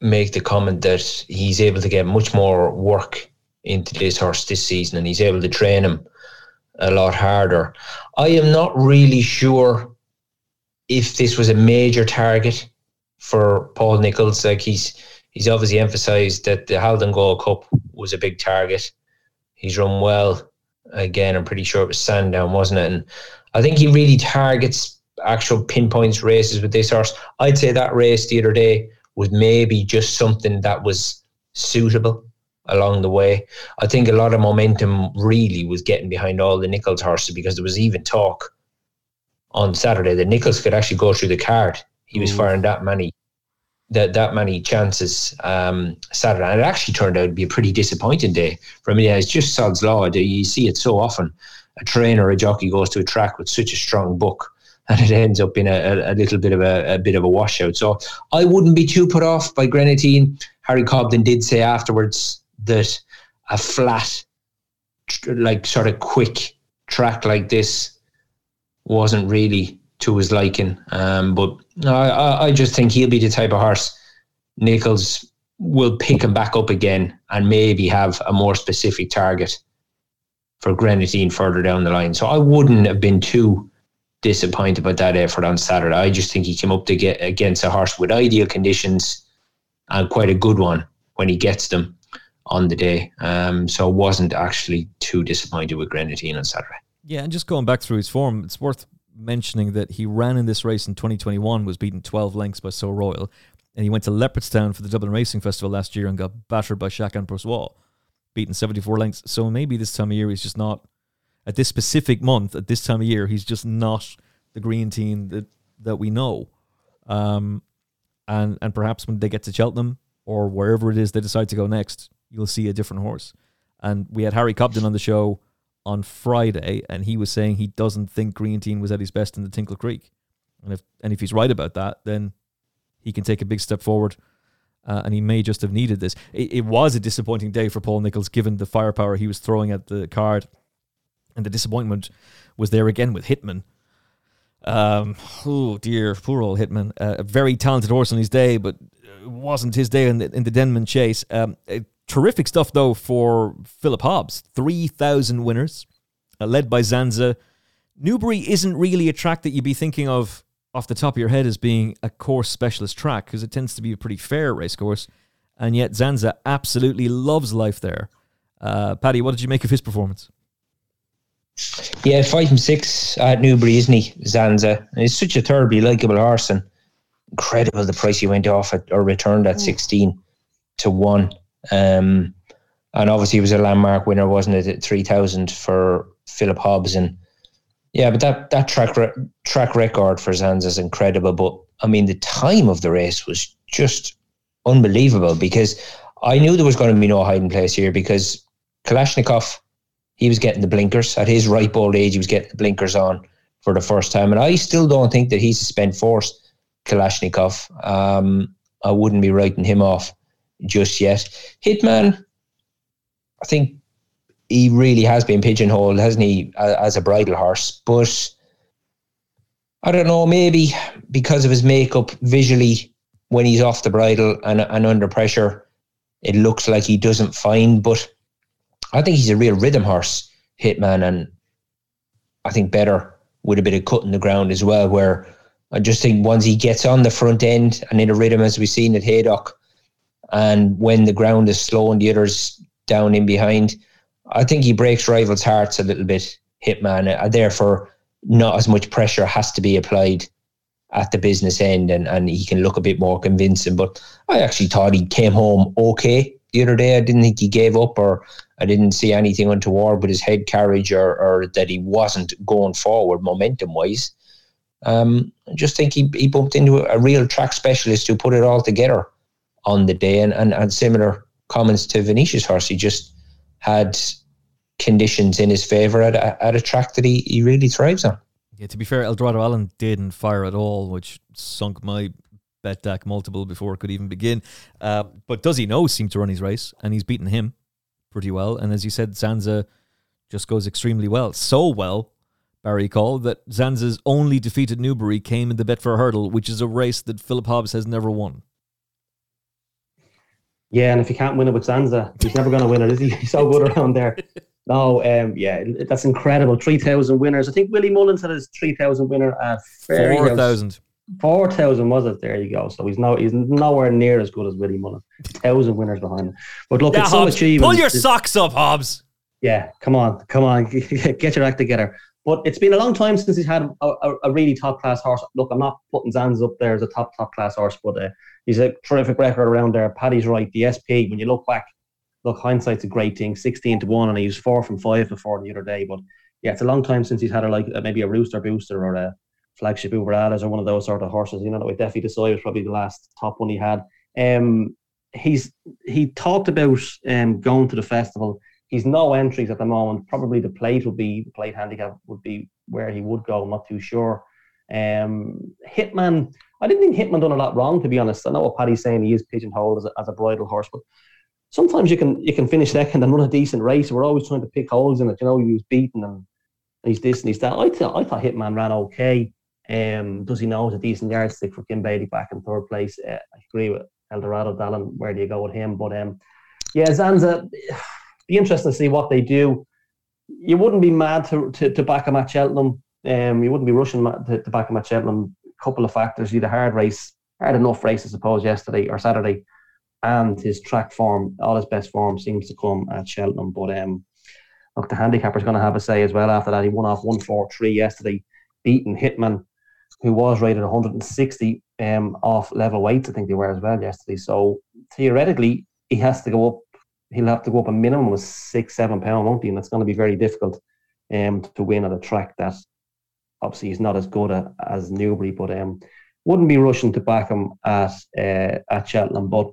make the comment that he's able to get much more work into this horse this season and he's able to train him a lot harder. I am not really sure if this was a major target for Paul Nicholls. Like he's he's obviously emphasised that the Haldon Gold Cup was a big target. He's run well. Again, I'm pretty sure it was Sandown, wasn't it? And I think he really targets actual pinpoints races with this horse. I'd say that race the other day was maybe just something that was suitable along the way. I think a lot of momentum really was getting behind all the Nicholls horses because there was even talk on Saturday that Nicholls could actually go through the card. He was firing that many that that many chances um, Saturday, and it actually turned out to be a pretty disappointing day for me. It's just sod's law. You see it so often. A trainer, a jockey goes to a track with such a strong book, and it ends up in a, a, little bit of a, a, bit of a washout. So I wouldn't be too put off by Greaneteen. Harry Cobden did say afterwards that a flat, like sort of quick track like this wasn't really to his liking. Um, but I, I just think he'll be the type of horse Nicholls will pick him back up again and maybe have a more specific target for Greaneteen further down the line. So I wouldn't have been too disappointed about that effort on Saturday. I just think he came up to get against a horse with ideal conditions and quite a good one when he gets them on the day. Um, so I wasn't actually too disappointed with Greaneteen on Saturday. Yeah, and just going back through his form, it's worth mentioning that he ran in this race in 2021, was beaten 12 lengths by So Royal, and he went to Leopardstown for the Dublin Racing Festival last year and got battered by Pour Soi, beaten 74 lengths. So maybe this time of year he's just not, at this specific month, at this time of year, he's just not the Greaneteen that, that we know. Um, and, and perhaps when they get to Cheltenham or wherever it is they decide to go next, you'll see a different horse. And we had Harry Cobden on the show on Friday, and he was saying he doesn't think Greaneteen was at his best in the Tingle Creek. And if and if he's right about that, then he can take a big step forward. Uh, and he may just have needed this. It, it, was a disappointing day for Paul Nicholls, given the firepower he was throwing at the card, and the disappointment was there again with Hitman. Um, oh dear, poor old Hitman. Uh, a very talented horse on his day, but it wasn't his day in the, in the Denman Chase. Um, it, Terrific stuff, though, for Philip Hobbs. 3,000 winners, uh, led by Zanza. Newbury isn't really a track that you'd be thinking of off the top of your head as being a course specialist track because it tends to be a pretty fair race course. And yet Zanza absolutely loves life there. Uh, Paddy, what did you make of his performance? Yeah, five and six at Newbury, isn't he, Zanza? And he's such a terribly likable horse and incredible the price he went off at or returned at 16 to 1. Um, and obviously, he was a landmark winner, wasn't it, at 3,000 for Philip Hobbs. And yeah, but that, that track, re- track record for Zanza is incredible. But I mean, the time of the race was just unbelievable because I knew there was going to be no hiding place here because Kalashnikov, he was getting the blinkers. At his ripe old age, he was getting the blinkers on for the first time. And I still don't think that he's a spent force, Kalashnikov. Um, I wouldn't be writing him off just yet. Hitman, I think he really has been pigeonholed, hasn't he, as a bridle horse? But I don't know, maybe because of his makeup visually when he's off the bridle and, and under pressure, it looks like he doesn't find. But I think he's a real rhythm horse, Hitman, and I think better with a bit of cut in the ground as well, where I just think once he gets on the front end and in a rhythm as we've seen at Haydock, and when the ground is slow and the others down in behind, I think he breaks rivals' hearts a little bit, Hitman. Uh, therefore, not as much pressure has to be applied at the business end and, and he can look a bit more convincing. But I actually thought he came home okay the other day. I didn't think he gave up or I didn't see anything untoward with his head carriage or, or that he wasn't going forward momentum wise. Um, I just think he, he bumped into a real track specialist who put it all together on the day, and, and, and similar comments to Venetia's horse. He just had conditions in his favour at a, at a track that he, he really thrives on. Yeah, to be fair, Eldorado Allen didn't fire at all, which sunk my Betdaq multiple before it could even begin. Uh, but does he know seemed to run his race, and he's beaten him pretty well. And as you said, Zanza just goes extremely well. So well, Barry Caul, that Zanza's only defeated Newbury came in the Betfair Hurdle, which is a race that Philip Hobbs has never won. Yeah, and if he can't win it with Zanza, he's never going to win it, is he? He's so good around there. No, um, yeah, that's incredible. 3,000 winners. I think Willie Mullins had his 3,000 winner at 4,000. 4,000 was it? There you go. So he's no, he's nowhere near as good as Willie Mullins. 1,000 winners behind him. But look, yeah, it's Hobbs, so achievable. Pull your socks up, Hobbs. Yeah, come on, come on, get your act together. But it's been a long time since he's had a, a, a really top class horse. Look, I'm not putting Zanz up there as a top top class horse, but uh, he's a terrific record around there. Paddy's right. The SP, when you look back look, hindsight's a great thing. Sixteen to one, and he was four from five before the other day. But yeah, it's a long time since he's had a like maybe a rooster booster or a Flagship Uberalles or one of those sort of horses. You know, that we definitely decided was probably the last top one he had. Um, he's he talked about um going to the festival. He's no entries at the moment. Probably the plate would be the plate handicap would be where he would go. I'm not too sure. Um, Hitman, I didn't think Hitman done a lot wrong to be honest. I know what Paddy's saying. He is pigeonholed as a, as a bridle horse, but sometimes you can you can finish second and run a decent race. We're always trying to pick holes in it. You know, he was beaten and he's this and he's that. I thought I thought Hitman ran okay. Um, does he know it's a decent yardstick for Kim Bailey back in third place? Uh, I agree with Eldorado Allen. Where do you go with him? But um, yeah, Zanza. Be interesting to see what they do. You wouldn't be mad to to, to back him at Cheltenham. Um, you wouldn't be rushing to, to back him at Cheltenham. A couple of factors. You had a hard race, hard enough race, I suppose, yesterday or Saturday, and his track form, all his best form seems to come at Cheltenham. But um, look, the handicapper's going to have a say as well after that. He won off one four three yesterday, beating Hitman who was rated 160 um, off level weights, I think they were as well yesterday. So theoretically, he has to go up. He'll have to go up a minimum of six, seven pound, won't he? And it's going to be very difficult um, to win at a track that obviously is not as good a, as Newbury, but um, wouldn't be rushing to back him at uh, at Cheltenham. But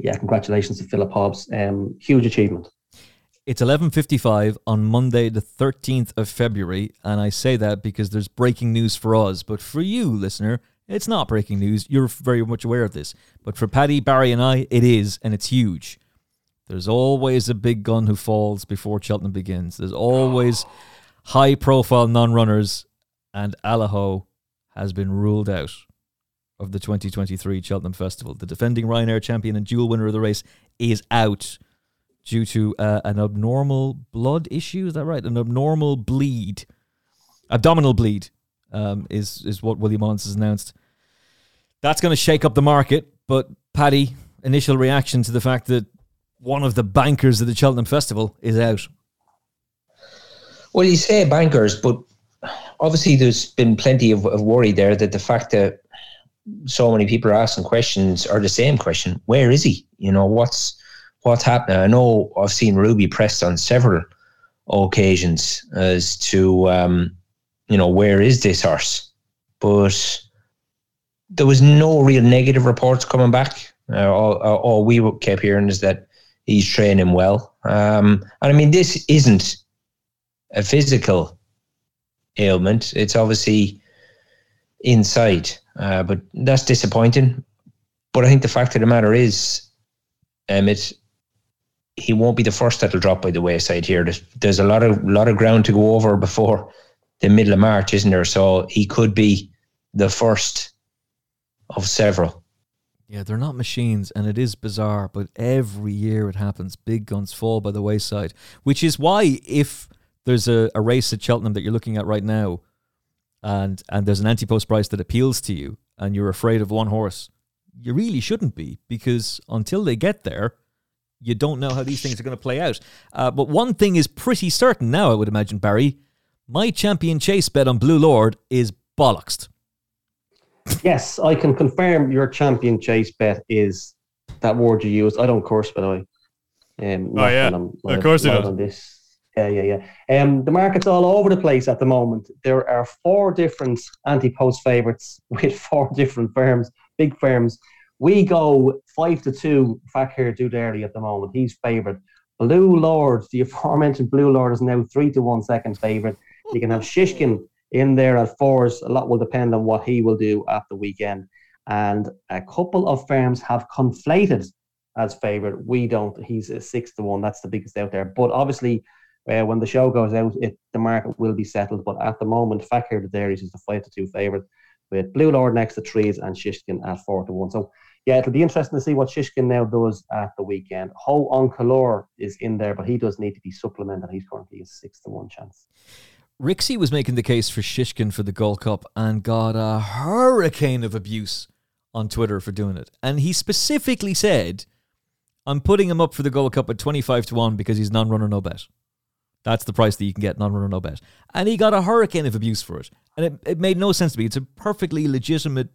yeah, congratulations to Philip Hobbs. Um, huge achievement. It's 11:55 on Monday the 13th of February and I say that because there's breaking news for us but for you listener it's not breaking news you're very much aware of this but for Paddy Barry and I it is and it's huge there's always a big gun who falls before Cheltenham begins there's always high profile non-runners and Allaho has been ruled out of the 2023 Cheltenham Festival the defending Ryanair champion and dual winner of the race is out due to uh, an abnormal blood issue. Is that right? An abnormal bleed, abdominal bleed, um, is is what William Mullins has announced. That's going to shake up the market. But Paddy, initial reaction to the fact that one of the bankers of the Cheltenham Festival is out. Well, you say bankers, but obviously there's been plenty of, of worry there that the fact that so many people are asking questions are the same question: Where is he? You know, what's what's happening. I know I've seen Ruby pressed on several occasions as to, um, you know, where is this horse? But there was no real negative reports coming back. Uh, all, all, we kept hearing is that he's training well. Um, and I mean, this isn't a physical ailment. It's obviously inside, uh, but that's disappointing. But I think the fact of the matter is, Emmett, he won't be the first that'll drop by the wayside here. There's, there's a lot of lot of ground to go over before the middle of March, isn't there? So he could be the first of several. Yeah, they're not machines, and it is bizarre, but every year it happens. Big guns fall by the wayside, which is why if there's a, a race at Cheltenham that you're looking at right now, and and there's an anti-post price that appeals to you, and you're afraid of one horse, you really shouldn't be because until they get there, you don't know how these things are going to play out. Uh, but one thing is pretty certain now, I would imagine, Barry. My champion chase bet on Blue Lord is bollocks. Yes, I can confirm your champion chase bet is that word you used. I don't curse, by the way. Um, oh yeah, of course you don't. This. Yeah, yeah, yeah. Um, the market's all over the place at the moment. There are four different anti-post favourites with four different firms, big firms. We go five to two. Fakir D'Oudairies at the moment. He's favourite. Blue Lord, the aforementioned Blue Lord, is now three to one second favourite. You can have Shishkin in there at fours. A lot will depend on what he will do at the weekend. And a couple of firms have conflated as favourite. We don't. He's a six to one. That's the biggest out there. But obviously, uh, when the show goes out, it, the market will be settled. But at the moment, Fakir D'Oudairies is the five to two favourite with Blue Lord next to trees and Shishkin at four to one. So yeah, it'll be interesting to see what Shishkin now does at the weekend. Ho on Color is in there, but he does need to be supplemented. He's currently a six to one chance. Rixie was making the case for Shishkin for the Gold Cup and got a hurricane of abuse on Twitter for doing it. And he specifically said, I'm putting him up for the Gold Cup at 25 to 1 because he's non runner, no bet. That's the price that you can get non runner, no bet. And he got a hurricane of abuse for it. And it, it made no sense to me. It's a perfectly legitimate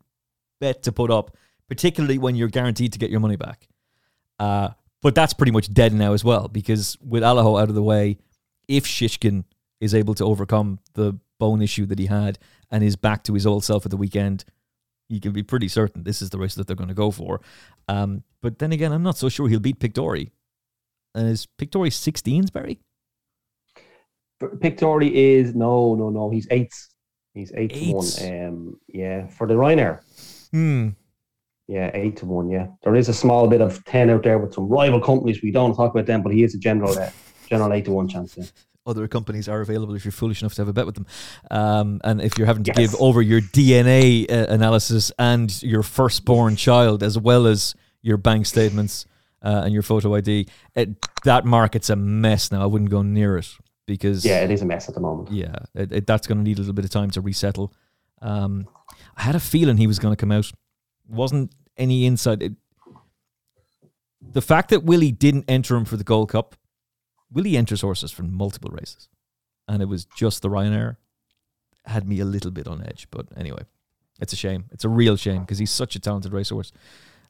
bet to put up, particularly when you're guaranteed to get your money back. Uh, but that's pretty much dead now as well because with Allaho out of the way, if Shishkin is able to overcome the bone issue that he had and is back to his old self at the weekend, you can be pretty certain this is the race that they're going to go for. Um, but then again, I'm not so sure he'll beat Pic D'Orhy. And is Pic D'Orhy 16s, Barry? Pic D'Orhy is no, no, no. He's eight. He's eight to one. Um, yeah, for the Ryanair. Hmm. Yeah, eight to one. Yeah, there is a small bit of ten out there with some rival companies. We don't talk about them, but he is a general, uh, general eight to one chance. Yeah. Other companies are available if you're foolish enough to have a bet with them. Um, and if you're having to Yes. give over your DNA uh, analysis and your firstborn child, as well as your bank statements uh, and your photo ID, it, that market's a mess now. I wouldn't go near it because Yeah, it is a mess at the moment. yeah, it, it, that's going to need a little bit of time to resettle. Um, I had a feeling he was going to come out. Wasn't any insight. It, the fact that Willie didn't enter him for the Gold Cup, Willie enters horses for multiple races, and it was just the Ryanair had me a little bit on edge. But anyway, it's a shame. It's a real shame because he's such a talented racehorse,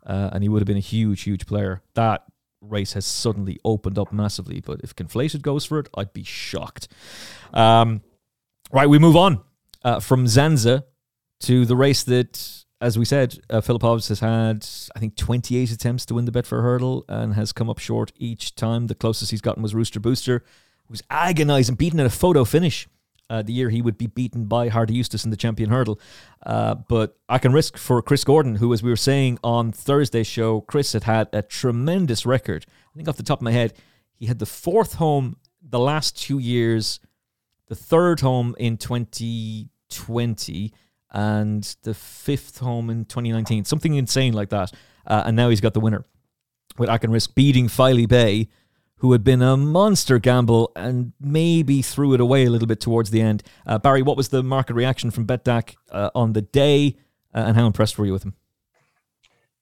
uh, and he would have been a huge, huge player. That race has suddenly opened up massively. But if Conflated goes for it, I'd be shocked. Um, right, we move on uh, from Zanza to the race that, as we said, uh, Philip Hobbs has had, I think, 28 attempts to win the Betfair Hurdle and has come up short each time. The closest he's gotten was Rooster Booster, who was agonising, beaten at a photo finish. Uh, the year he would be beaten by Hardy Eustace in the champion hurdle. Uh, but Aucunrisque for Chris Gordon, who, as we were saying on Thursday's show, Chris had had a tremendous record. I think off the top of my head, he had the fourth home the last two years, the third home in 2020, and the fifth home in 2019. Something insane like that. Uh, and now he's got the winner with Aucunrisque beating Filey Bay, who had been a monster gamble and maybe threw it away a little bit towards the end. Uh, Barry, what was the market reaction from Betdaq uh, on the day, uh, and how impressed were you with him?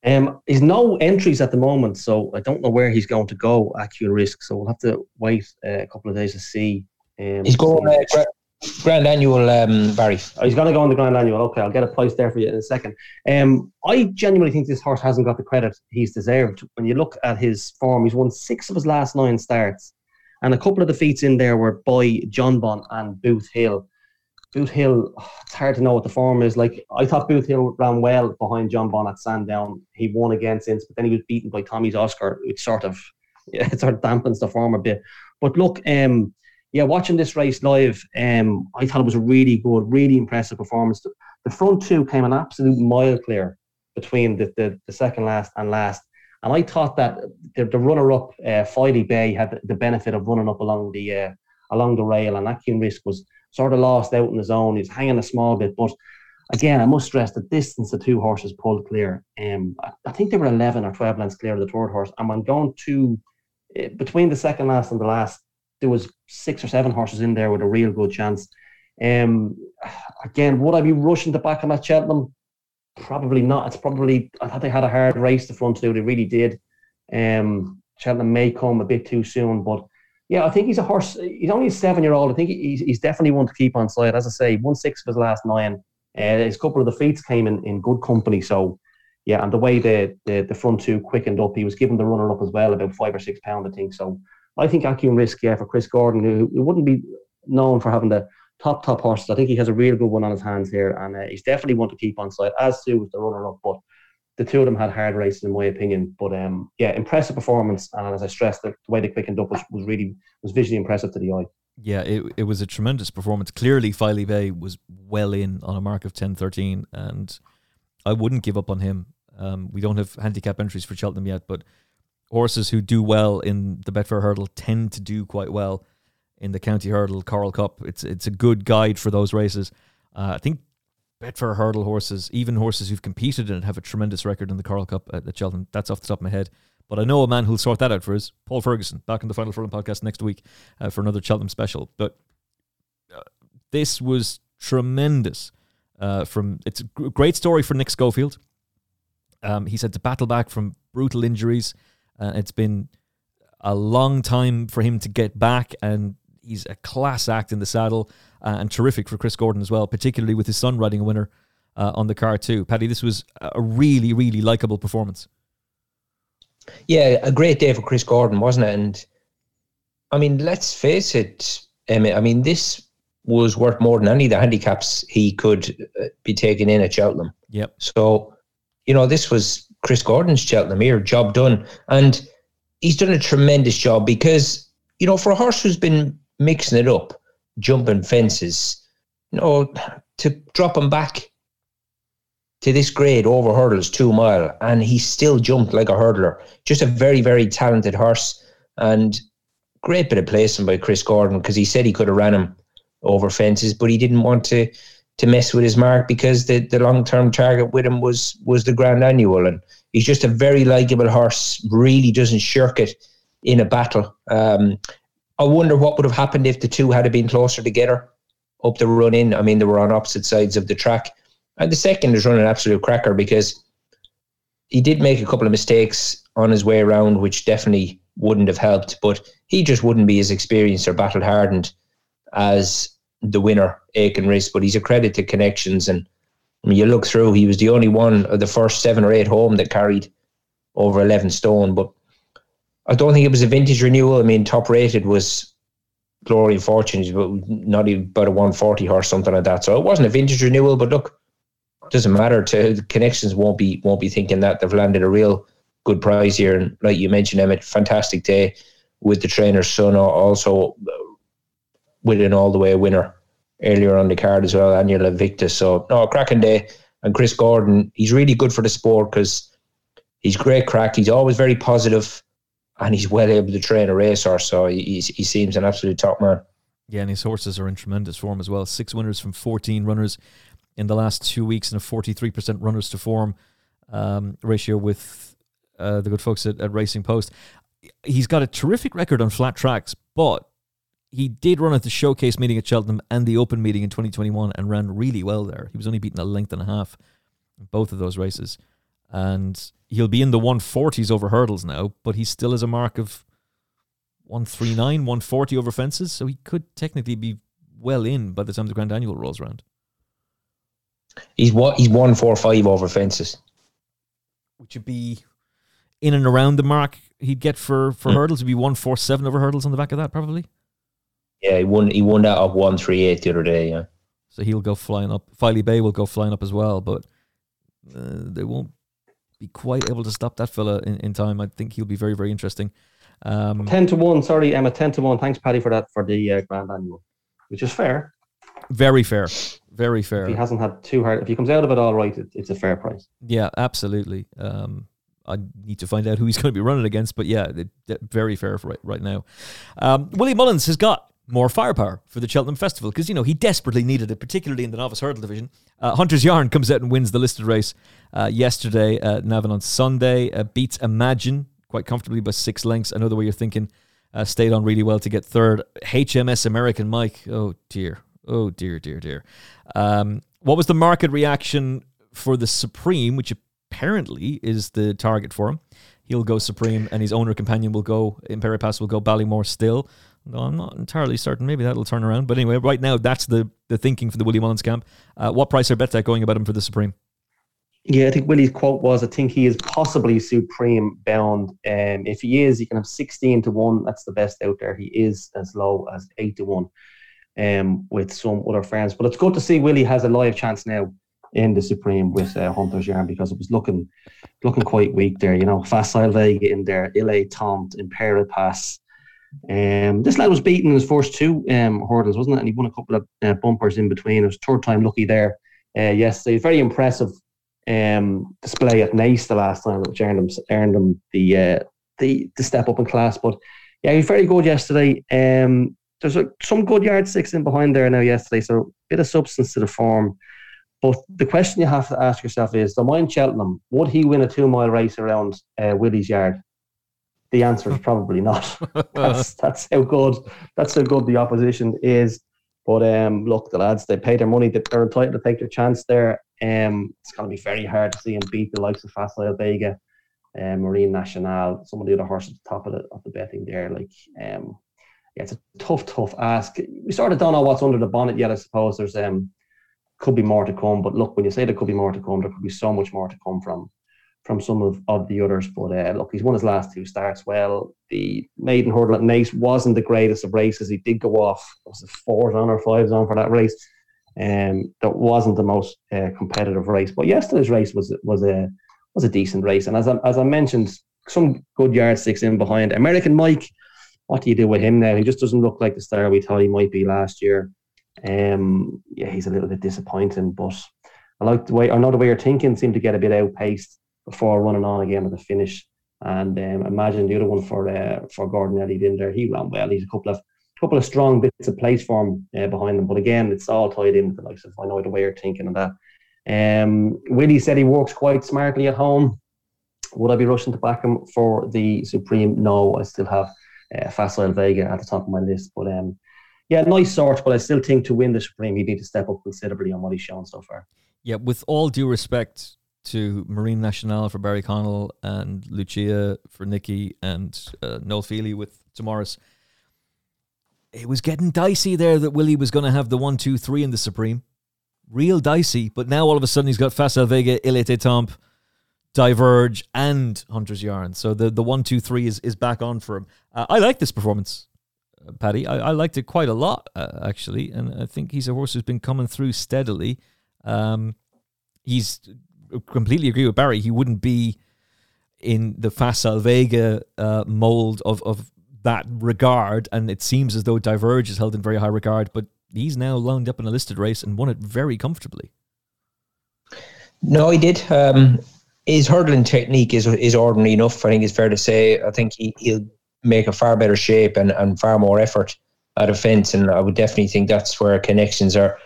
Um, he's no entries at the moment, so I don't know where he's going to go. Aucunrisque, so we'll have to wait uh, a couple of days to see. Um, He's going uh, gra- grand annual, um, Barry. Oh, he's going to go on the Grand Annual. Okay, I'll get a price there for you in a second. Um, I genuinely think this horse hasn't got the credit he's deserved. When you look at his form, he's won six of his last nine starts, and a couple of defeats in there were by Jonbon and Boothill. Booth Hill, it's hard to know what the form is. Like I thought Boothill ran well behind Jonbon at Sandown. He won again since, but then he was beaten by Tommy's Oscar, which sort of yeah, it sort of dampens the form a bit. But look, um, yeah, watching this race live, um, I thought it was a really good, really impressive performance. The, front two came an absolute mile clear between the, the, the second last and last. And I thought that the, the runner up, uh, Bay, had the, the benefit of running up along the uh, along the rail, and Aucunrisque was sort of lost out in the zone. He's hanging a small bit, but again, I must stress the distance the two horses pulled clear. Um, I, I think they were 11 or 12 lengths clear of the third horse. And when going to uh, between the second last and the last, there was six or seven horses in there with a real good chance. Um, again, would I be rushing to back him at Cheltenham? Probably not. It's probably I thought they had a hard race the front two. They really did. Um, Cheltenham may come a bit too soon, but yeah, I think he's a horse. He's only a seven-year-old. I think he's, he's definitely one to keep on side. As I say, won six of his last nine. Uh, his couple of defeats came in, in good company. So yeah, and the way the, the the front two quickened up, he was given the runner up as well, about five or six pound, I think. So I think Aucunrisque, yeah, for Chris Gordon, who, who wouldn't be known for having the top top horses. I think he has a real good one on his hands here, and uh, he's definitely one to keep on side. As too was the runner up, but the two of them had hard races in my opinion. But um, yeah, impressive performance, and as I stressed, the, the way they quickened up was, was really was visually impressive to the eye. Yeah, it, it was a tremendous performance. Clearly, Filey Bay was well in on a mark of 10 13, and I wouldn't give up on him. Um, we don't have handicap entries for Cheltenham yet, but horses who do well in the Betfair Hurdle tend to do quite well in the County Hurdle, Coral Cup. It's it's a good guide for those races. Uh, I think Betfair Hurdle horses, even horses who've competed in it, have a tremendous record in the Coral Cup at, at Cheltenham. That's off the top of my head. But I know a man who'll sort that out for us, Paul Ferguson, back in the Final Furlong podcast next week uh, for another Cheltenham special. But uh, this was tremendous. Uh, from it's a great story for Nick Scholfield. Um, he's had to battle back from brutal injuries. Uh, it's been a long time for him to get back, and he's a class act in the saddle uh, and terrific for Chris Gordon as well, particularly with his son riding a winner uh, on the car too. Paddy, this was a really, really likable performance. Yeah, a great day for Chris Gordon, wasn't it? And I mean, let's face it, Emmett. I mean, this was worth more than any of the handicaps he could uh, be taking in at Cheltenham. Yep. So, you know, this was Chris Gordon's Cheltenham here, job done. And he's done a tremendous job because, you know, for a horse who's been mixing it up, jumping fences, you know, to drop him back to this grade over hurdles, two mile, and he still jumped like a hurdler. Just a very, very talented horse. And great bit of placing by Chris Gordon because he said he could have ran him over fences, but he didn't want to to mess with his mark because the, the long term target with him was was the Grand Annual, and he's just a very likable horse. Really doesn't shirk it in a battle. Um, I wonder what would have happened if the two had been closer together up the run in. I mean, they were on opposite sides of the track, and the second is running an absolute cracker because he did make a couple of mistakes on his way around, which definitely wouldn't have helped. But he just wouldn't be as experienced or battle hardened as the winner, Aucunrisque. But he's a credit to connections. And I mean, you look through, he was the only one of the first seven or eight home that carried over 11 stone. But I don't think it was a vintage renewal. I mean, top rated was Glory and Fortunes, but not even about a 140 horse, something like that. So it wasn't a vintage renewal, but look, doesn't matter to the connections won't be won't be thinking that they've landed a real good prize here. And like you mentioned, Emmett, fantastic day with the trainer's son also uh, with an all the way winner earlier on the card as well, Annual Invictus. So no, cracking day. And Chris Gordon, he's really good for the sport because he's great crack. He's always very positive, and he's well able to train a racehorse. So he he seems an absolute top man. Yeah, and his horses are in tremendous form as well. Six winners from 14 runners in the last two weeks and a 43% runners to form um, ratio with uh, the good folks at, at Racing Post. He's got a terrific record on flat tracks, but he did run at the showcase meeting at Cheltenham and the open meeting in 2021 and ran really well there. He was only beaten a length and a half in both of those races. And he'll be in the 140s over hurdles now, but he still has a mark of 139, 140 over fences. So he could technically be well in by the time the Grand Annual rolls around. He's what he's one four five over fences. Which would be in and around the mark he'd get for for mm. hurdles. Would be one four seven over hurdles on the back of that, probably. Yeah, he won. He won that up one three eight the other day. Yeah. So he'll go flying up. Filey Bay will go flying up as well, but uh, they won't be quite able to stop that fella in, in time. I think he'll be very very interesting. Um, ten to one. Sorry, Emma. Ten to one. Thanks, Paddy, for that for the uh, grand annual, which is fair. Very fair. Very fair. If he hasn't had too hard, if he comes out of it all right, it, it's a fair price. Yeah, absolutely. Um, I need to find out who he's going to be running against, but yeah, it, it, very fair right right now. Um, Willie Mullins has got more firepower for the Cheltenham Festival because you know he desperately needed it, particularly in the novice hurdle division. Uh, Hunter's Yarn comes out and wins the listed race uh, yesterday at Navan on Sunday, uh, beats Imagine quite comfortably by six lengths. The way you're thinking. Uh, stayed on really well to get third. HMS American Mike. Oh dear. Oh dear, dear, dear. Um, what was the market reaction for the Supreme, which apparently is the target for him? He'll go Supreme, and his owner companion will go Impaire Et Passe will go Ballymore still. No, I'm not entirely certain. Maybe that'll turn around. But anyway, right now that's the the thinking for the Willie Mullins camp. Uh, what price are Bet going about him for the Supreme? Yeah, I think Willie's quote was, "I think he is possibly supreme bound. Um, if he is, he can have sixteen to one. That's the best out there. He is as low as eight to one um, with some other friends. But it's good to see Willie has a live chance now in the Supreme with uh, Hunter's Yarn because it was looking looking quite weak there. You know, Facile Vega in there, Il Était Temps, Impaire Et Passe. Um, this lad was beaten in his first two um, hurdles, wasn't it? And he won a couple of uh, bumpers in between. It was third time lucky there uh, yesterday. Very impressive um, display at Naas the last time, which earned him earned him the uh, the the step up in class. But yeah, he was very good yesterday. Um, there's a, some good yardsticks in behind there now yesterday, so a bit of substance to the form. But the question you have to ask yourself is: The mind Cheltenham would he win a two mile race around uh, Willie's yard? The answer is probably not. that's that's how good that's how good the opposition is. But um, look, the lads they pay their money; they're entitled to take their chance there. Um, it's going to be very hard to see him beat the likes of Facile Vega, um, Marine Nationale, some of the other horses at the top of the of the betting there. Like um, yeah, it's a tough, tough ask. We sort of don't know what's under the bonnet yet. I suppose there's um could be more to come, but look, when you say there could be more to come, there could be so much more to come from from some of, of the others. But uh, look, he's won his last two starts well. The maiden hurdle at Naas wasn't the greatest of races. He did go off, was it fours on or fives on for that race. Um, that wasn't the most uh, competitive race. But yesterday's race was was a was a decent race. And as I, as I mentioned, some good yardsticks in behind. American Mike, what do you do with him now? He just doesn't look like the star we thought he might be last year. Um, yeah, he's a little bit disappointing, but I like the way, I know the way you're thinking seemed to get a bit outpaced before running on again at the finish. And um, imagine the other one for uh, for Gordon Elliott in there. He ran well. He's a couple of couple of strong bits of place for him uh, behind them. But again, it's all tied in with the likes of I know the way you're thinking of that. Um, Willie said he works quite smartly at home. Would I be rushing to back him for the Supreme? No, I still have uh, Facile Vega at the top of my list. But um, yeah, nice sort. But I still think to win the Supreme, he'd need to step up considerably on what he's shown so far. Yeah, with all due respect to Marine Nationale for Barry Connell and Luccia for Nicky and uh, Noel Feely with Tamaris, it was getting dicey there that Willie was going to have the one, two, three in the Supreme. Real dicey, but now all of a sudden he's got Facile Vega, Il Était Temps, Diverge, and Hunter's Yarn. So the, the one, two, three is, is back on for him. Uh, I like this performance, uh, Paddy. I, I liked it quite a lot, uh, actually. And I think he's a horse who's been coming through steadily. Um, he's completely agree with Barry. He wouldn't be in the Facile Vega uh, mold of, of that regard. And it seems as though Diverge is held in very high regard, but he's now lined up in a listed race and won it very comfortably. No, he did. Um, his hurdling technique is is ordinary enough. I think it's fair to say. I think he, he'll make a far better shape and, and far more effort at a fence. And I would definitely think that's where connections are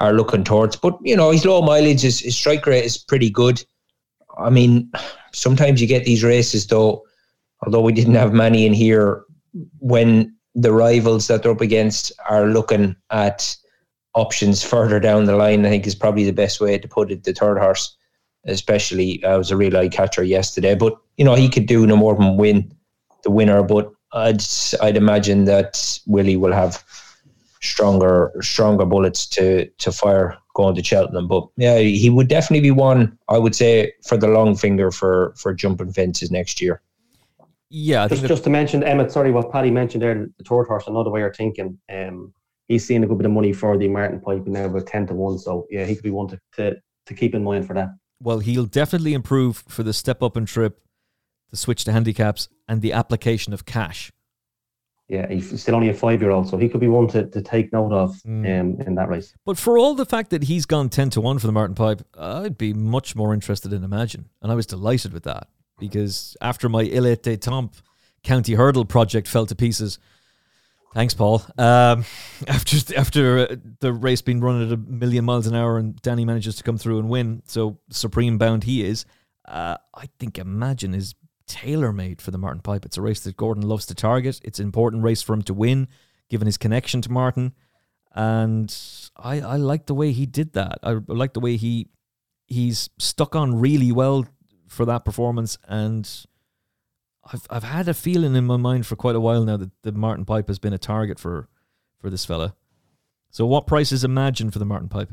are looking towards. But you know, his low mileage, his, his strike rate is pretty good. I mean, sometimes you get these races though. Although we didn't have many in here, when the rivals that they're up against are looking at options further down the line, I think is probably the best way to put it. The third horse, especially, uh, was a real eye catcher yesterday. But you know, he could do no more than win the winner. But I'd I'd imagine that Willie will have stronger stronger bullets to to fire going to Cheltenham. But yeah, he would definitely be one I would say for the long finger for for jumping fences next year. Yeah, just, just to mention Emmett, sorry, what Paddy mentioned there, the third horse, another way of thinking. Um, he's seeing a good bit of money for the Martin Pipe now about ten to one. So yeah, he could be one to, to, to keep in mind for that. Well, he'll definitely improve for the step up and trip, the switch to handicaps, and the application of cash yeah, he's still only a five year old, so he could be one to, to take note of mm. um, in that race. But for all the fact that he's gone 10 to 1 for the Martin Pipe, I'd be much more interested in Imagine. And I was delighted with that because after my Il Était Temps County Hurdle project fell to pieces, thanks, Paul. Um, after after the race being run at a million miles an hour and Danny manages to come through and win, so supreme bound he is, uh, I think Imagine is tailor made for the Martin Pipe. It's a race that Gordon loves to target. It's an important race for him to win, given his connection to Martin. And I, I like the way he did that. I like the way he he's stuck on really well for that performance. And I've I've had a feeling in my mind for quite a while now that the Martin Pipe has been a target for for this fella. So what price is imagined for the Martin Pipe?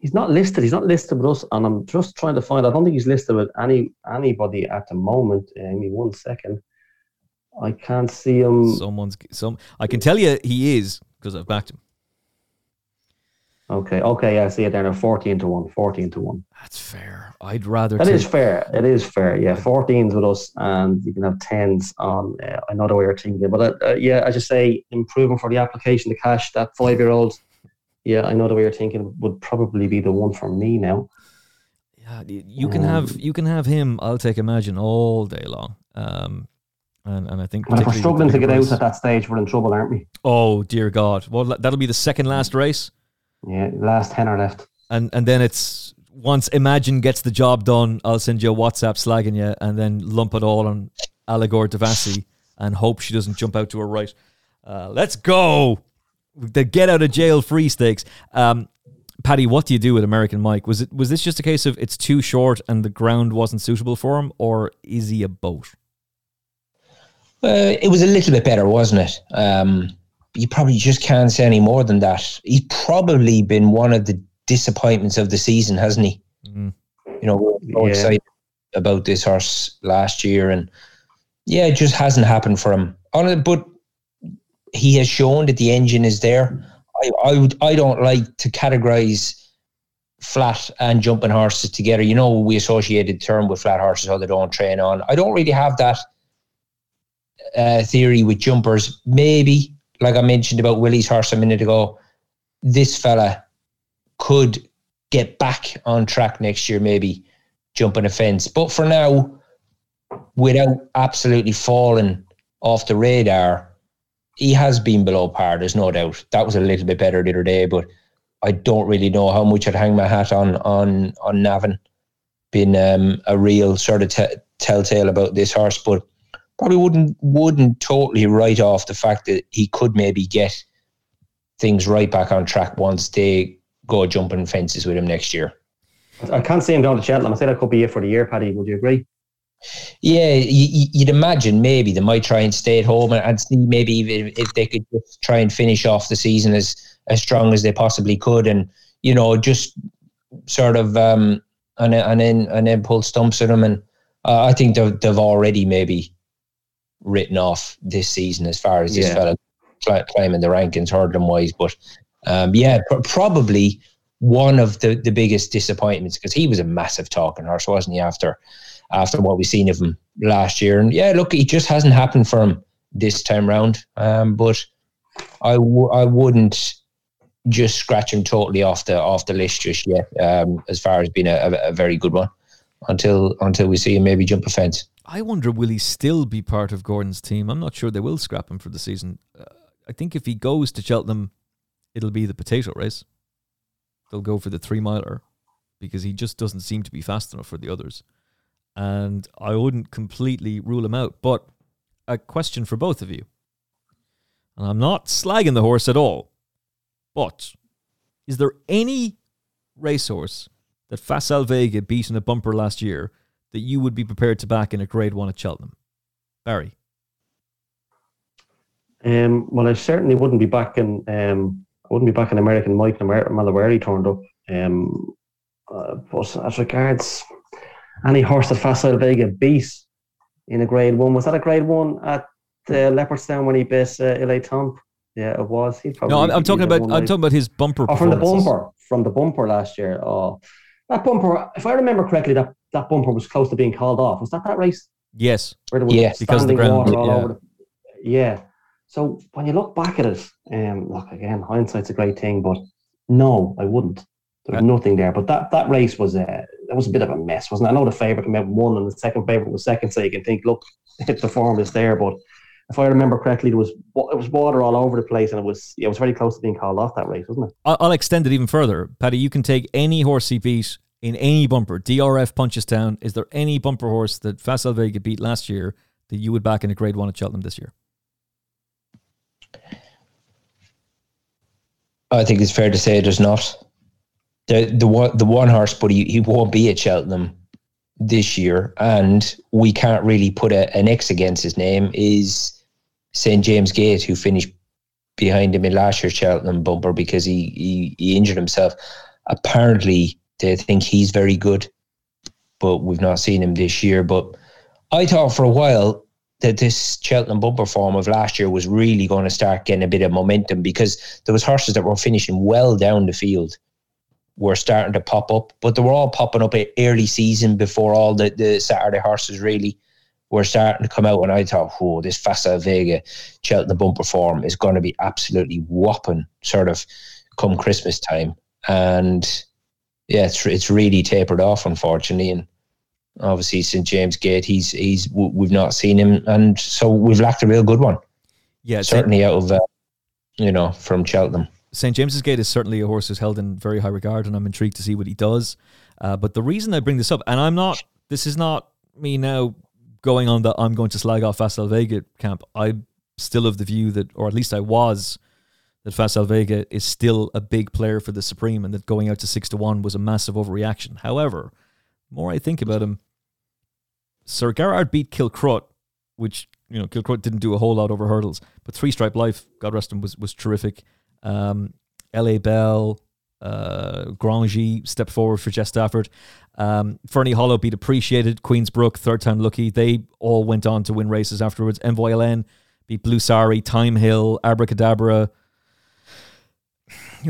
He's not listed. He's not listed with us, and I'm just trying to find. I don't think he's listed with any anybody at the moment. Give me one second. I can't see him. Someone's some. I can tell you he is because I've backed him. Okay, okay, yeah, I see it there. Now, fourteen to one, 14 to one. That's fair. I'd rather. That take... is fair. It is fair. Yeah, 14s with us, and you can have tens on uh, another way of thinking. But uh, uh, yeah, I just say improving for the application, the cash. That five-year-old yeah, I know the way you're thinking would probably be the one for me now. Yeah, you can um, have you can have him. I'll take Imagine all day long. Um, and, and I think and if we're struggling to get out at that stage, we're in trouble, aren't we? Oh dear God! Well, that'll be the second last race. Yeah, last ten are left. And and then it's once Imagine gets the job done, I'll send you a WhatsApp slagging you, and then lump it all on Allegorie De Vassy and hope she doesn't jump out to her right. Uh, let's go the get out of jail free stakes. Um, Paddy, what do you do with American Mike? Was it was this just a case of it's too short and the ground wasn't suitable for him, or is he a boat? Uh, it was a little bit better, wasn't it? Um, you probably just can't say any more than that. He's probably been one of the disappointments of the season, hasn't he? Mm. You know, we're so yeah. excited about this horse last year, and yeah, it just hasn't happened for him. On it, but he has shown that the engine is there. I I, would, I don't like to categorize flat and jumping horses together. You know, we associated term with flat horses, how they don't train on. I don't really have that uh, theory with jumpers. Maybe, like I mentioned about Willie's horse a minute ago, this fella could get back on track next year, maybe jumping a fence. But for now, without absolutely falling off the radar, he has been below par. There's no doubt. That was a little bit better the other day, but I don't really know how much I'd hang my hat on on on Navan being um, a real sort of t- telltale about this horse, but probably wouldn't wouldn't totally write off the fact that he could maybe get things right back on track once they go jumping fences with him next year. I can't see him down to Cheltenham. I say that could be it for the year, Paddy. Would you agree? Yeah, you'd imagine maybe they might try and stay at home and see maybe even if they could just try and finish off the season as as strong as they possibly could, and you know just sort of um and and then and then pull stumps at them. And uh, I think they've, they've already maybe written off this season as far as this yeah. fella climbing the rankings hurdling wise. But um, yeah, pr- probably one of the, the biggest disappointments because he was a massive talking horse, wasn't he? After after what we've seen of him last year, and yeah, look, it just hasn't happened for him this time round. Um, but I w- I wouldn't just scratch him totally off the off the list just yet. Um, as far as being a, a, a very good one until until we see him maybe jump a fence. I wonder will he still be part of Gordon's team? I'm not sure they will scrap him for the season. Uh, I think if he goes to Cheltenham, it'll be the potato race. They'll go for the three miler because he just doesn't seem to be fast enough for the others. And I wouldn't completely rule him out. But a question for both of you. And I'm not slagging the horse at all. But is there any racehorse that Facile Vega beat in a bumper last year that you would be prepared to back in a grade one at Cheltenham? Barry. Um, well, I certainly wouldn't be back in. Um, I wouldn't be back in American Mike Malawari turned up. Um, uh, but as regards any horse that Facile Vega beat in a grade one, was that a grade one at uh, Leopardstown when he beat uh, Il Était Temps? Yeah, it was. He probably no, I'm, I'm talking about. I'm talking about his bumper. Oh, from the bumper, from the bumper last year. Oh, that bumper. If I remember correctly, that, that bumper was close to being called off. Was that that race? Yes. Where there was yes, because the ground. Water all yeah. over the, yeah. So when you look back at it, um, look again, hindsight's a great thing, but no, I wouldn't. There's nothing there. But that that race was a uh, that was a bit of a mess, wasn't it? I know the favourite came out one, and the second favourite was second, so you can think, look, the form is there. But if I remember correctly, there was it was water all over the place, and it was yeah, it was very close to being called off that race, wasn't it? I'll extend it even further, Paddy. You can take any horse he beat in any bumper. DRF Punchestown. Is there any bumper horse that Facile Vega beat last year that you would back in a Grade One at Cheltenham this year? I think it's fair to say there's not. The the one the one horse, but he, he won't be at Cheltenham this year, and we can't really put a, an X against his name. Is St James Gate, who finished behind him in last year's Cheltenham bumper because he, he he injured himself. Apparently, they think he's very good, but we've not seen him this year. But I thought for a while that this Cheltenham bumper form of last year was really going to start getting a bit of momentum because there was horses that were finishing well down the field were starting to pop up, but they were all popping up at early season before all the, the Saturday horses really were starting to come out. And I thought, whoa, this Facile Vega Cheltenham bumper form is going to be absolutely whopping sort of come Christmas time. And yeah, it's, it's really tapered off, unfortunately. And obviously St James Gate, he's he's we've not seen him, and so we've lacked a real good one. Yeah, certainly out of uh, you know from Cheltenham. St James's Gate is certainly a horse who's held in very high regard, and I'm intrigued to see what he does. Uh, but the reason I bring this up, and I'm not, this is not me now going on that I'm going to slag off Facile Vega camp. I'm still of the view that, or at least I was, that Facile Vega is still a big player for the Supreme, and that going out to six to one was a massive overreaction. However, more I think about him, Sir Gerhard beat Kilcruit, which you know Kilcruit didn't do a whole lot over hurdles, but Three Stripe Life, God rest him, was was terrific. Um, L.A. Bell, Uh, Grangy forward for Jess Stafford. Um, Ferny Hollow beat Appreciate It, Queensbrook, third time lucky. They all went on to win races afterwards. Envoi Allen beat Blue Sari, Thyme Hill, Abracadabra.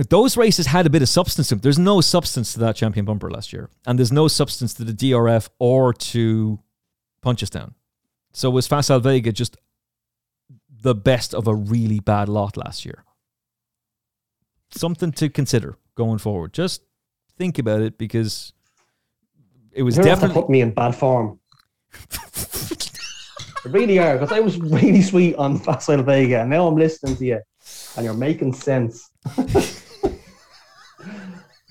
Those races had a bit of substance to them. There's no substance to that champion bumper last year. And there's no substance to the DRF or to Punchestown. So was Facile Vega just the best of a really bad lot last year? Something to consider going forward. Just think about it because it was You're definitely put me in bad form. really are because I was really sweet on Facile Vega, and now I'm listening to you, and you're making sense.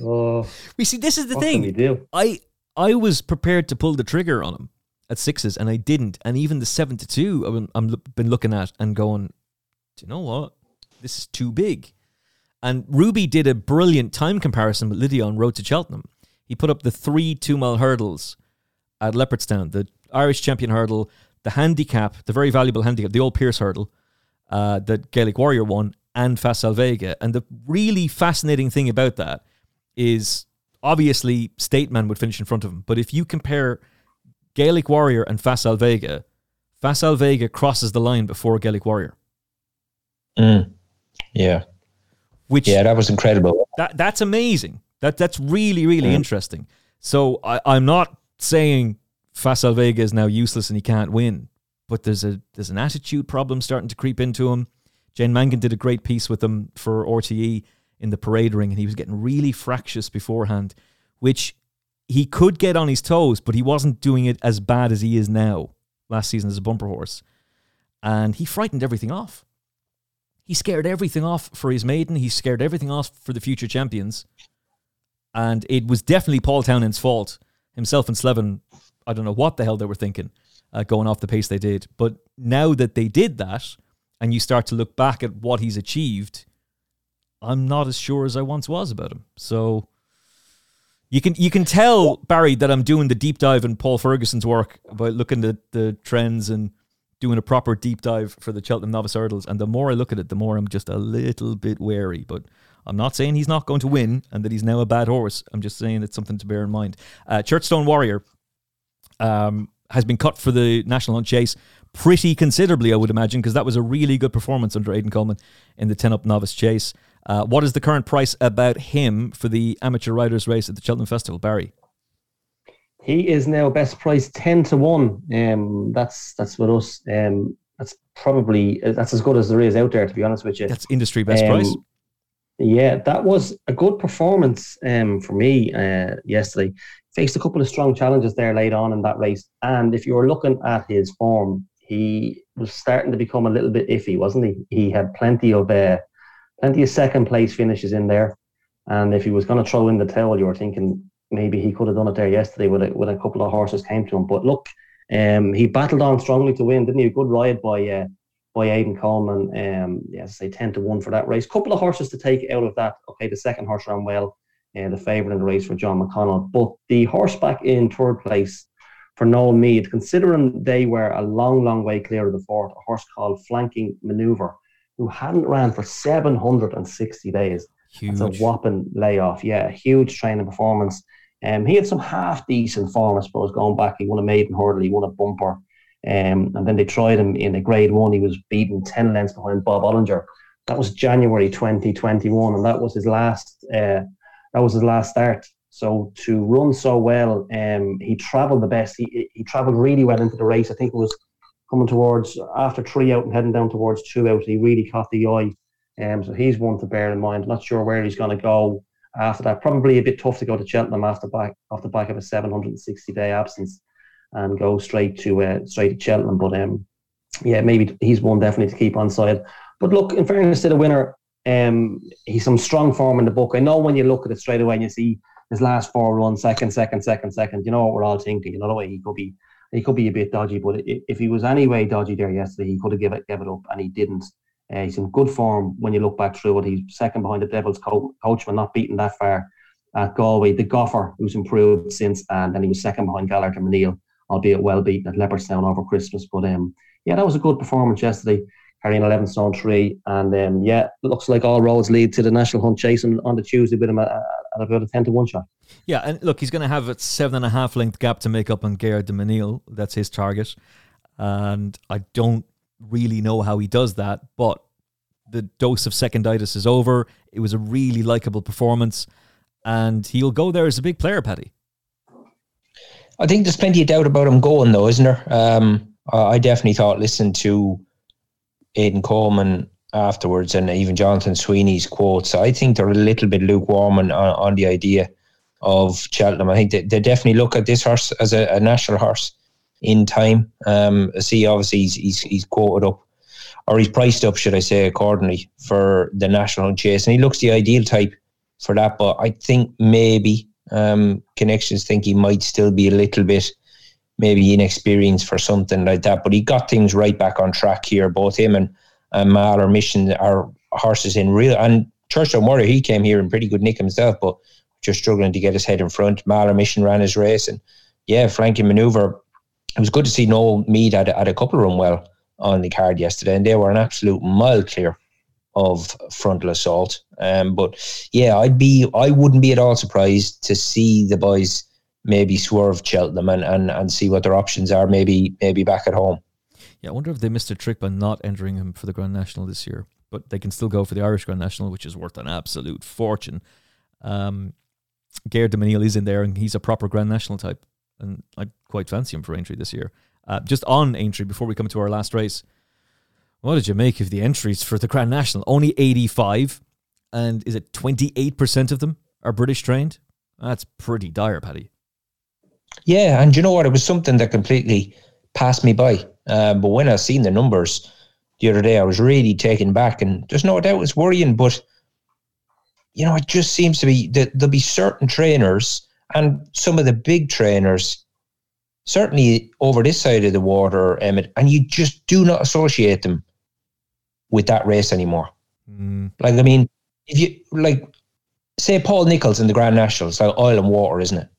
oh, we see. This is the thing. do? I I was prepared to pull the trigger on him at sixes, and I didn't. And even the seven to two, I've been, I'm been looking at and going, do you know what? This is too big. And Ruby did a brilliant time comparison with Lydia on Road to Cheltenham. He put up the three two mile hurdles at Leopardstown, the Irish champion hurdle, the handicap, the very valuable handicap, the old Pierse hurdle uh, that Gaelic Warrior won, and Facile Vega. And the really fascinating thing about that is obviously State Man would finish in front of him. But if you compare Gaelic Warrior and Facile Vega, Facile Vega crosses the line before Gaelic Warrior. Mm. Yeah. Which Yeah, that was incredible. that that's amazing. That that's really really mm. interesting. So I, I'm not saying Facile Vega is now useless and he can't win, but there's a there's an attitude problem starting to creep into him. Jane Mangan did a great piece with him for RTE in the parade ring, and he was getting really fractious beforehand, which he could get on his toes, but he wasn't doing it as bad as he is now last season as a bumper horse. And he frightened everything off. He scared everything off for his maiden. He scared everything off for the future champions. And it was definitely Paul Townend's fault. Himself and Slevin, I don't know what the hell they were thinking uh, going off the pace they did. But now that they did that, and you start to look back at what he's achieved, I'm not as sure as I once was about him. So you can you can tell Barry that I'm doing the deep dive in Paul Ferguson's work about looking at the trends and doing a proper deep dive for the Cheltenham Novice Hurdles. And the more I look at it, the more I'm just a little bit wary. But I'm not saying he's not going to win and that he's now a bad horse. I'm just saying it's something to bear in mind. Uh, Churchstown Warrior um, has been cut for the National Hunt Chase pretty considerably, I would imagine, because that was a really good performance under Aidan Coleman in the 10 up novice chase. Uh, what is the current price about him for the amateur riders race at the Cheltenham Festival, Barry? He is now best price ten to one. Um, that's that's with us. Um, that's probably that's as good as there is out there. To be honest with you, That's industry best Um, price. Yeah, that was a good performance um, for me uh, yesterday. Faced a couple of strong challenges there late on in that race, and if you were looking at his form, he was starting to become a little bit iffy, wasn't he? He had plenty of uh, plenty of second place finishes in there, and if he was going to throw in the towel, you were thinking maybe he could have done it there yesterday with a, with a couple of horses came to him. But look, um, he battled on strongly to win, didn't he? A good ride by uh, by Aidan Coleman. Um, yeah, as I say, ten to one for that race. Couple of horses to take out of that. Okay, the second horse ran well, uh, the favourite in the race for John McConnell. But the horseback in third place for Noel Meade, considering they were a long, long way clear of the fourth, a horse called Flanking Maneuver, who hadn't ran for 760 days. It's a Huge. whopping layoff. Yeah, huge training performance. Um, he had some half decent form, I suppose, going back. He won a maiden hurdle, he won a bumper. Um, and then they tried him in a grade one. He was beaten 10 lengths behind Bob Olinger. That was January 2021, and that was his last uh, that was his last start. So to run so well, um, he travelled the best. He he travelled really well into the race. I think it was coming towards after three out and heading down towards two out. He really caught the eye. Um, so he's one to bear in mind. Not sure where he's going to go after that. Probably a bit tough to go to Cheltenham after back off the back of a 760 day absence and go straight to uh, straight to Cheltenham. But um, yeah, maybe he's one definitely to keep on side. But look, in fairness to the winner, um, he's some strong form in the book. I know when you look at it straight away and you see his last four runs, second, second, second, second. You know what we're all thinking. You know the way he could be. He could be a bit dodgy, but if he was any way dodgy there yesterday, he could have given it, give it up, and he didn't. Uh, he's in good form when you look back through it. He's second behind the Devils co- coachman, not beaten that far at Galway. The Goffer, who's improved since, and then he was second behind Gaillard Du Mesnil, albeit well beaten at Leopardstown over Christmas. But um, yeah, that was a good performance yesterday. carrying 11 stone three. And um, yeah, looks like all roads lead to the National Hunt Chase on, on the Tuesday with him at, at about a 10 to 1 shot. Yeah, and look, he's going to have a seven and a half length gap to make up on Gare de. That's his target. And I don't really know how he does that, but the dose of seconditis is over. It was a really likable performance, and he'll go there as a big player, Paddy. I think there's plenty of doubt about him going, though, isn't there? Um, I definitely thought, listen to Aidan Coleman afterwards and even Jonathan Sweeney's quotes, I think they're a little bit lukewarm on, on the idea of Cheltenham. I think they, they definitely look at this horse as a, a national horse in time. Um, see, obviously, he's, he's, he's quoted up, or he's priced up, should I say, accordingly for the national chase. And he looks the ideal type for that. But I think maybe um, connections think he might still be a little bit maybe inexperienced for something like that. But he got things right back on track here. Both him and, and Mahler Mission are horses in real. And Churchill Murray, he came here in pretty good nick himself, but just struggling to get his head in front. Mahler Mission ran his race. And yeah, flanking maneuver it was good to see Noel Meade at, at a couple run well on the card yesterday, and they were an absolute mile clear of frontal assault. Um, but yeah, I'd be I wouldn't be at all surprised to see the boys maybe swerve Cheltenham and, and, and see what their options are maybe maybe back at home. Yeah, I wonder if they missed a trick by not entering him for the Grand National this year. But they can still go for the Irish Grand National, which is worth an absolute fortune. Um, Gaillard Du Mesnil is in there, and he's a proper Grand National type and I quite fancy him for Aintree this year. Uh, just on Aintree, before we come to our last race, what did you make of the entries for the Grand National? Only 85, and is it 28% of them are British trained? That's pretty dire, Paddy. Yeah, and you know what? It was something that completely passed me by. Uh, but when I seen the numbers the other day, I was really taken back, and there's no doubt it's worrying. But you know, it just seems to be that there'll be certain trainers and some of the big trainers, certainly over this side of the water, Emmet, and you just do not associate them with that race anymore. Mm. Like, I mean, if you like, say Paul Nicholls in the Grand Nationals, like oil and water, isn't it?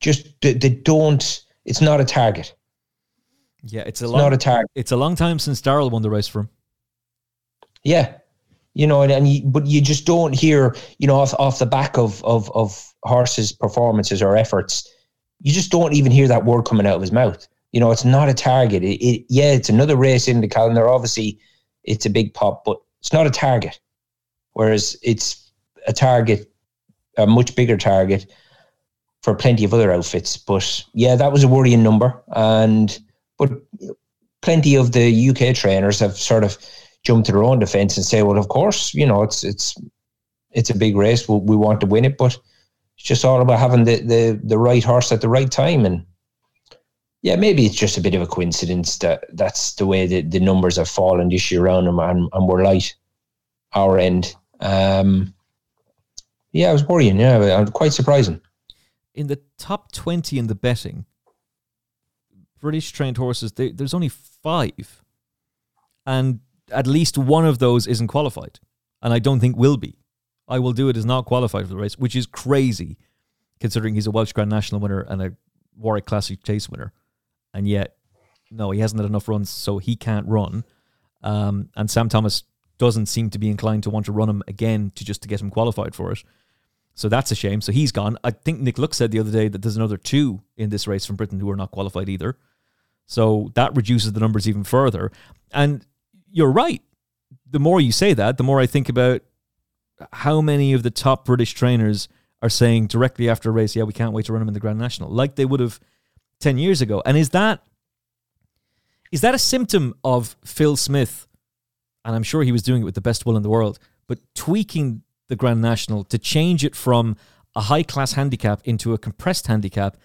Just they, they don't. It's not a target. Yeah, it's a it's long, not a target. It's a long time since Daryl won the race for him. Yeah, you know, and, and you, but you just don't hear, you know, off, off the back of, of, of horses' performances or efforts, you just don't even hear that word coming out of his mouth. You know, it's not a target. It, it, yeah, it's another race in the calendar. Obviously, it's a big pop, but it's not a target. Whereas it's a target, a much bigger target for plenty of other outfits. But yeah, that was a worrying number. And, but plenty of the UK trainers have sort of jumped to their own defence and say, well, of course, you know, it's it's it's a big race. We, we want to win it, but it's just all about having the, the the right horse at the right time. And yeah, maybe it's just a bit of a coincidence that that's the way the, the numbers have fallen this year around and, and, and we're light our end. Um, yeah, I was worrying. Yeah, quite surprising. In the top 20 in the betting, British trained horses, they, there's only five. And at least one of those isn't qualified, and I don't think will be. Iwilldoit is not qualified for the race, which is crazy, considering he's a Welsh Grand National winner and a Warwick Classic Chase winner, and yet no, he hasn't had enough runs, so he can't run. Um, and Sam Thomas doesn't seem to be inclined to want to run him again to just to get him qualified for it. So that's a shame. So he's gone. I think Nick Luck said the other day that there's another two in this race from Britain who are not qualified either. So that reduces the numbers even further. And you're right. The more you say that, the more I think about how many of the top British trainers are saying directly after a race, yeah, we can't wait to run them in the Grand National, like they would have 10 years ago. And is that is that a symptom of Phil Smith? And I'm sure he was doing it with the best will in the world, but tweaking the Grand National to change it from a high class handicap into a compressed handicap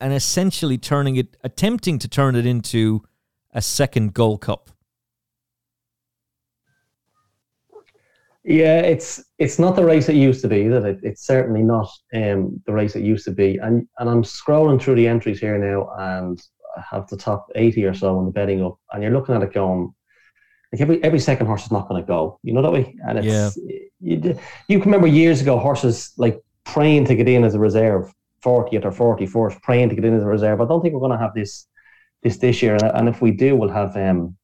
and essentially turning it, attempting to turn it into a second Gold Cup. Yeah, it's it's not the race it used to be. That it, it's certainly not um, the race it used to be. And and I'm scrolling through the entries here now, and I have the top eighty or so on the betting up, and you're looking at it going, like every every second horse is not going to go. You know that way, and it's yeah. you, you can remember years ago horses like praying to get in as a reserve, 40th or 41st, praying to get in as a reserve. I don't think we're going to have this this this year, and if we do, we'll have um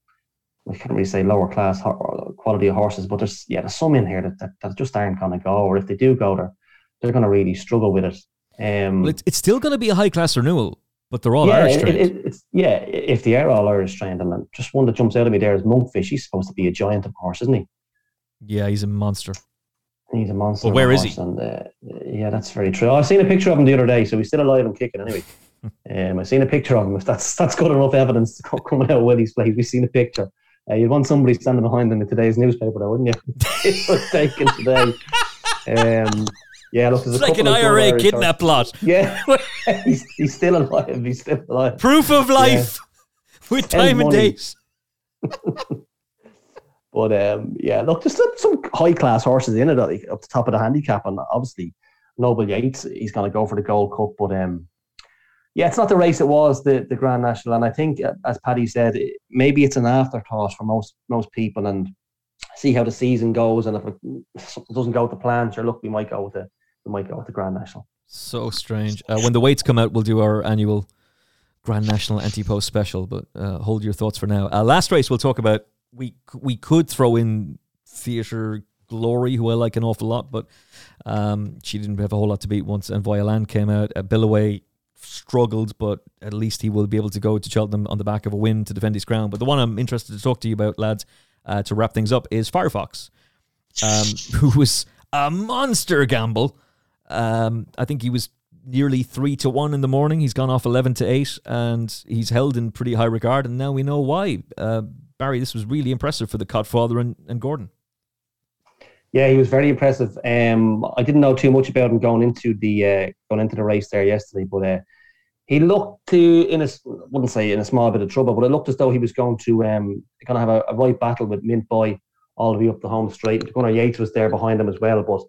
we can't really say lower class quality of horses, but there's yeah, there's some in here that, that, that just aren't going to go, or if they do go, they're they're going to really struggle with it. Um, well, it's, it's still going to be a high class renewal, but they're all yeah, Irish trained. It, it, yeah, if they are all Irish trained, and just one that jumps out at me there is Monkfish. He's supposed to be a giant of horse, isn't he? Yeah, he's a monster. He's a monster. Well, where is he? And, uh, yeah, that's very true. I've seen a picture of him the other day, so he's still alive and kicking anyway. um, I've seen a picture of him. If that's that's good enough evidence coming out of Willie's place, we've seen a picture. Uh, you'd want somebody standing behind them in today's newspaper, though, wouldn't you? it was taken today. Um, yeah, look, it's like an IRA kidnap plot. Yeah, he's, he's still alive. He's still alive. Proof of life yeah. with time and date. but um, yeah, look, there's some high class horses in it up the top of the handicap, and obviously Noble Yeats, he's going to go for the Gold Cup, but um, yeah, it's not the race it was the the Grand National, and I think uh, as Paddy said, maybe it's an afterthought for most most people, and see how the season goes, and if it doesn't go to plan, sure, look, we might go to we might go with the Grand National. So strange. Uh, when the weights come out, we'll do our annual Grand National anti post special, but uh, hold your thoughts for now. Uh, last race we'll talk about. We we could throw in Theatre Glory, who I like an awful lot, but um, she didn't have a whole lot to beat once. And Voyland came out. Uh, Billaway struggled, but at least he will be able to go to Cheltenham on the back of a win to defend his crown. But the one I'm interested to talk to you about, lads, uh, to wrap things up, is Firefox, um, who was a monster gamble. Um, I think he was nearly three to one in the morning. He's gone off eleven to eight, and he's held in pretty high regard. And now we know why. Uh, Barry, this was really impressive for the Codfather and, and Gordon. Yeah, he was very impressive. Um, I didn't know too much about him going into the uh, going into the race there yesterday, but uh, he looked to in a wouldn't say in a small bit of trouble, but it looked as though he was going to um going to have a, a right battle with Mint Boy all the way up the home straight. Gunnar Yates was there behind him as well, but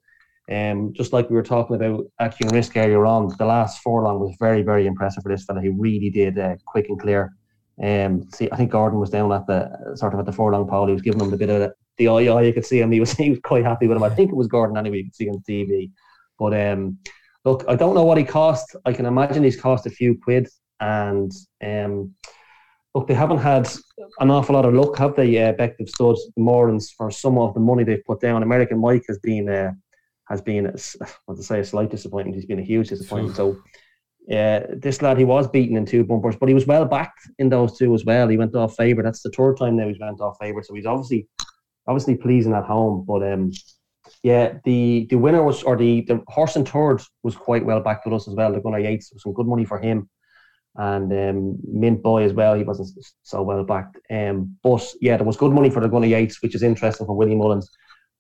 um, just like we were talking about Aucunrisque earlier on, the last furlong was very, very impressive for this fella. He really did uh, quick and clear. Um, see, I think Gordon was down at the sort of at the furlong pole. He was giving him a bit of the eye. You could see him. He was he was quite happy with him. I think it was Gordon anyway. You could see him on TV. But um, look, I don't know what he cost. I can imagine he's cost a few quid. And um, look, they haven't had an awful lot of luck, have they? Uh, Bective Studs, Morans for some of the money they've put down. American Mike has been uh, has been, what to say, a slight disappointment. He's been a huge disappointment. so. Yeah, this lad he was beaten in two bumpers, but he was well backed in those two as well. He went off favourite. That's the third time now he's went off favourite, so he's obviously obviously pleasing at home. But um, yeah, the the winner was or the the horse and third was quite well backed with us as well. The Gunnar Yates was some good money for him, and um, Mint Boy as well. He wasn't so well backed. Um, but yeah, there was good money for the Gunnar Yates, which is interesting for Willie Mullins.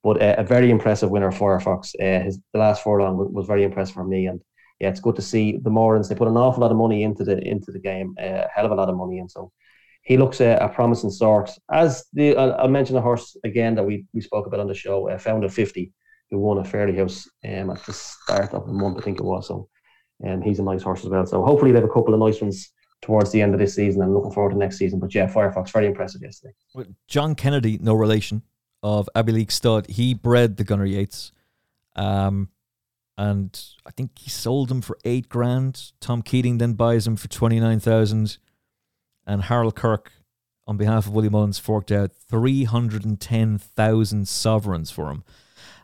But uh, a very impressive winner for Firefox. Uh, his the last furlong was, was very impressive for me, and yeah, it's good to see the Morans. They put an awful lot of money into the into the game, uh, a hell of a lot of money, and so he looks a, a promising sort. As the I'll, mention a horse again that we, we spoke about on the show, uh, Found a Fifty, who won a Fairyhouse um, at the start of the month, I think it was. So, um, he's a nice horse as well. So hopefully they have a couple of nice ones towards the end of this season I'm looking forward to next season. But yeah, Firefox very impressive yesterday. John Kennedy, no relation of Abbeyleix Stud, he bred the Gunnar Yates. Um, and I think he sold him for eight grand. Tom Keating then buys him for twenty nine thousand and Harold Kirk, on behalf of Willie Mullins, forked out 310,000 sovereigns for him.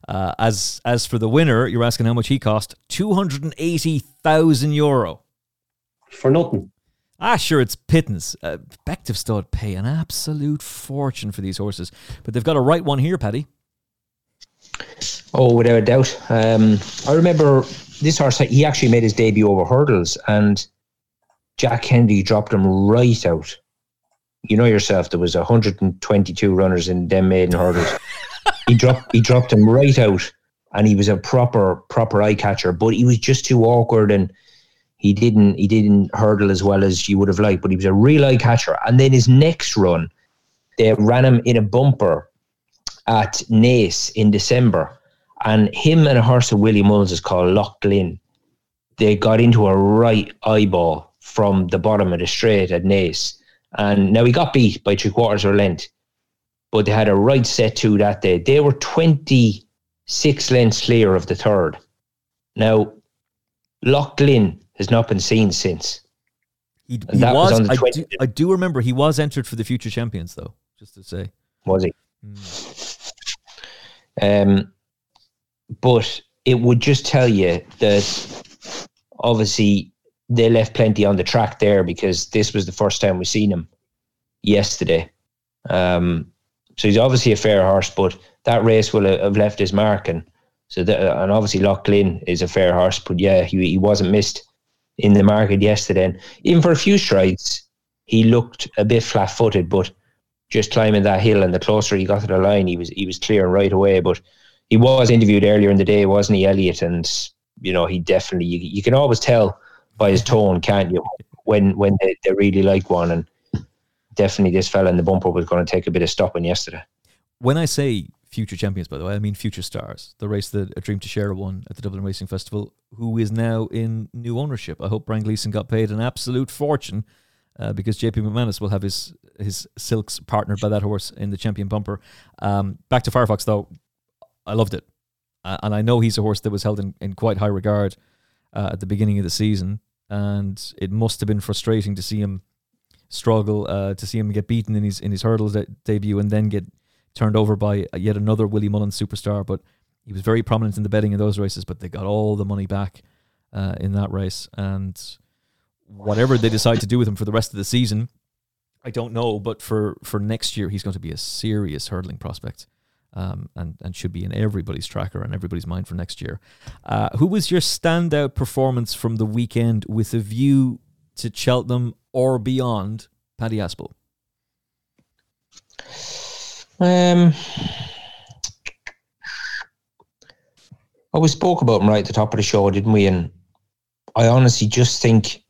Uh, as as for the winner, you're asking how much he cost? 280,000 euro. For nothing. Ah, sure, it's pittance. Uh, Bective Stud pay an absolute fortune for these horses, but they've got a right one here, Paddy. Oh, without a doubt. Um, I remember this horse, he actually made his debut over hurdles, and Jack Kennedy dropped him right out. You know yourself, there was 122 runners in them maiden hurdles. he dropped he dropped him right out, and he was a proper proper eye catcher. But he was just too awkward, and he didn't he didn't hurdle as well as you would have liked. But he was a real eye catcher. And then his next run, they ran him in a bumper at Naas in December, and him and a horse of Willie Mullins is called Loch Glynn. They got into a right eyeball from the bottom of the straight at Naas. And now he got beat by three quarters of a length, but they had a right set to that day. They were 26 lengths clear of the third. Now, Loch Glynn has not been seen since. He, he was, was I, do, I do remember he was entered for the future champions, though. just to say. Was he? Um, but it would just tell you that obviously they left plenty on the track there because this was the first time we seen him yesterday. Um, so he's obviously a fair horse, but that race will have left his mark. And so, and obviously Loch Glynn is a fair horse, but yeah, he, he wasn't missed in the market yesterday. And even for a few strides, he looked a bit flat footed, but just climbing that hill and the closer he got to the line, he was he was clear right away. But he was interviewed earlier in the day, wasn't he, Elliott? And you know, he definitely you, you can always tell by his tone, can't you, when when they, they really like one. And definitely this fella in the bumper was going to take a bit of stopping yesterday. When I say future champions, by the way, I mean future stars. The race that A Dream to Share won at the Dublin Racing Festival, who is now in new ownership. I hope Brian Gleeson got paid an absolute fortune uh, because JP McManus will have his his silks partnered by that horse in the champion bumper. Um, back to Firefox though, I loved it, uh, and I know he's a horse that was held in, in quite high regard uh, at the beginning of the season, and it must have been frustrating to see him struggle, uh, to see him get beaten in his in his hurdles de- debut, and then get turned over by yet another Willie Mullins superstar. But he was very prominent in the betting in those races, but they got all the money back uh, in that race, and whatever they decide to do with him for the rest of the season, I don't know. But for for next year, he's going to be a serious hurdling prospect. Um, and and should be in everybody's tracker and everybody's mind for next year. Uh, who was your standout performance from the weekend with a view to Cheltenham or beyond, Paddy Aspell? Um, well, we spoke about him right at the top of the show, didn't we? And I honestly just think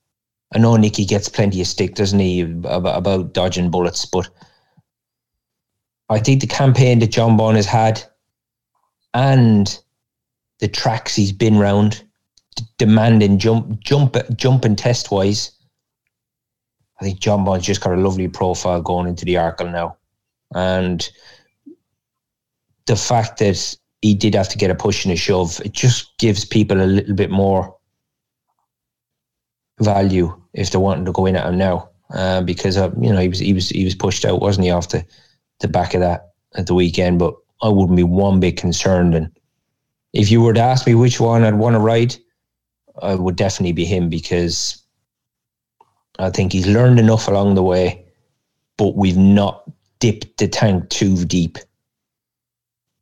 I know Nicky gets plenty of stick, doesn't he, about, about dodging bullets, but I think the campaign that Jonbon has had and the tracks he's been round, d- demanding jump, jump, jumping test wise, I think Jonbon's just got a lovely profile going into the Arkle now, and the fact that he did have to get a push and a shove, it just gives people a little bit more value if they're wanting to go in at him now, uh, because uh, you know he was he was he was pushed out, wasn't he, off the back of that at the weekend? But I wouldn't be one bit concerned. And if you were to ask me which one I'd want to ride, I would definitely be him because I think he's learned enough along the way, but we've not dipped the tank too deep.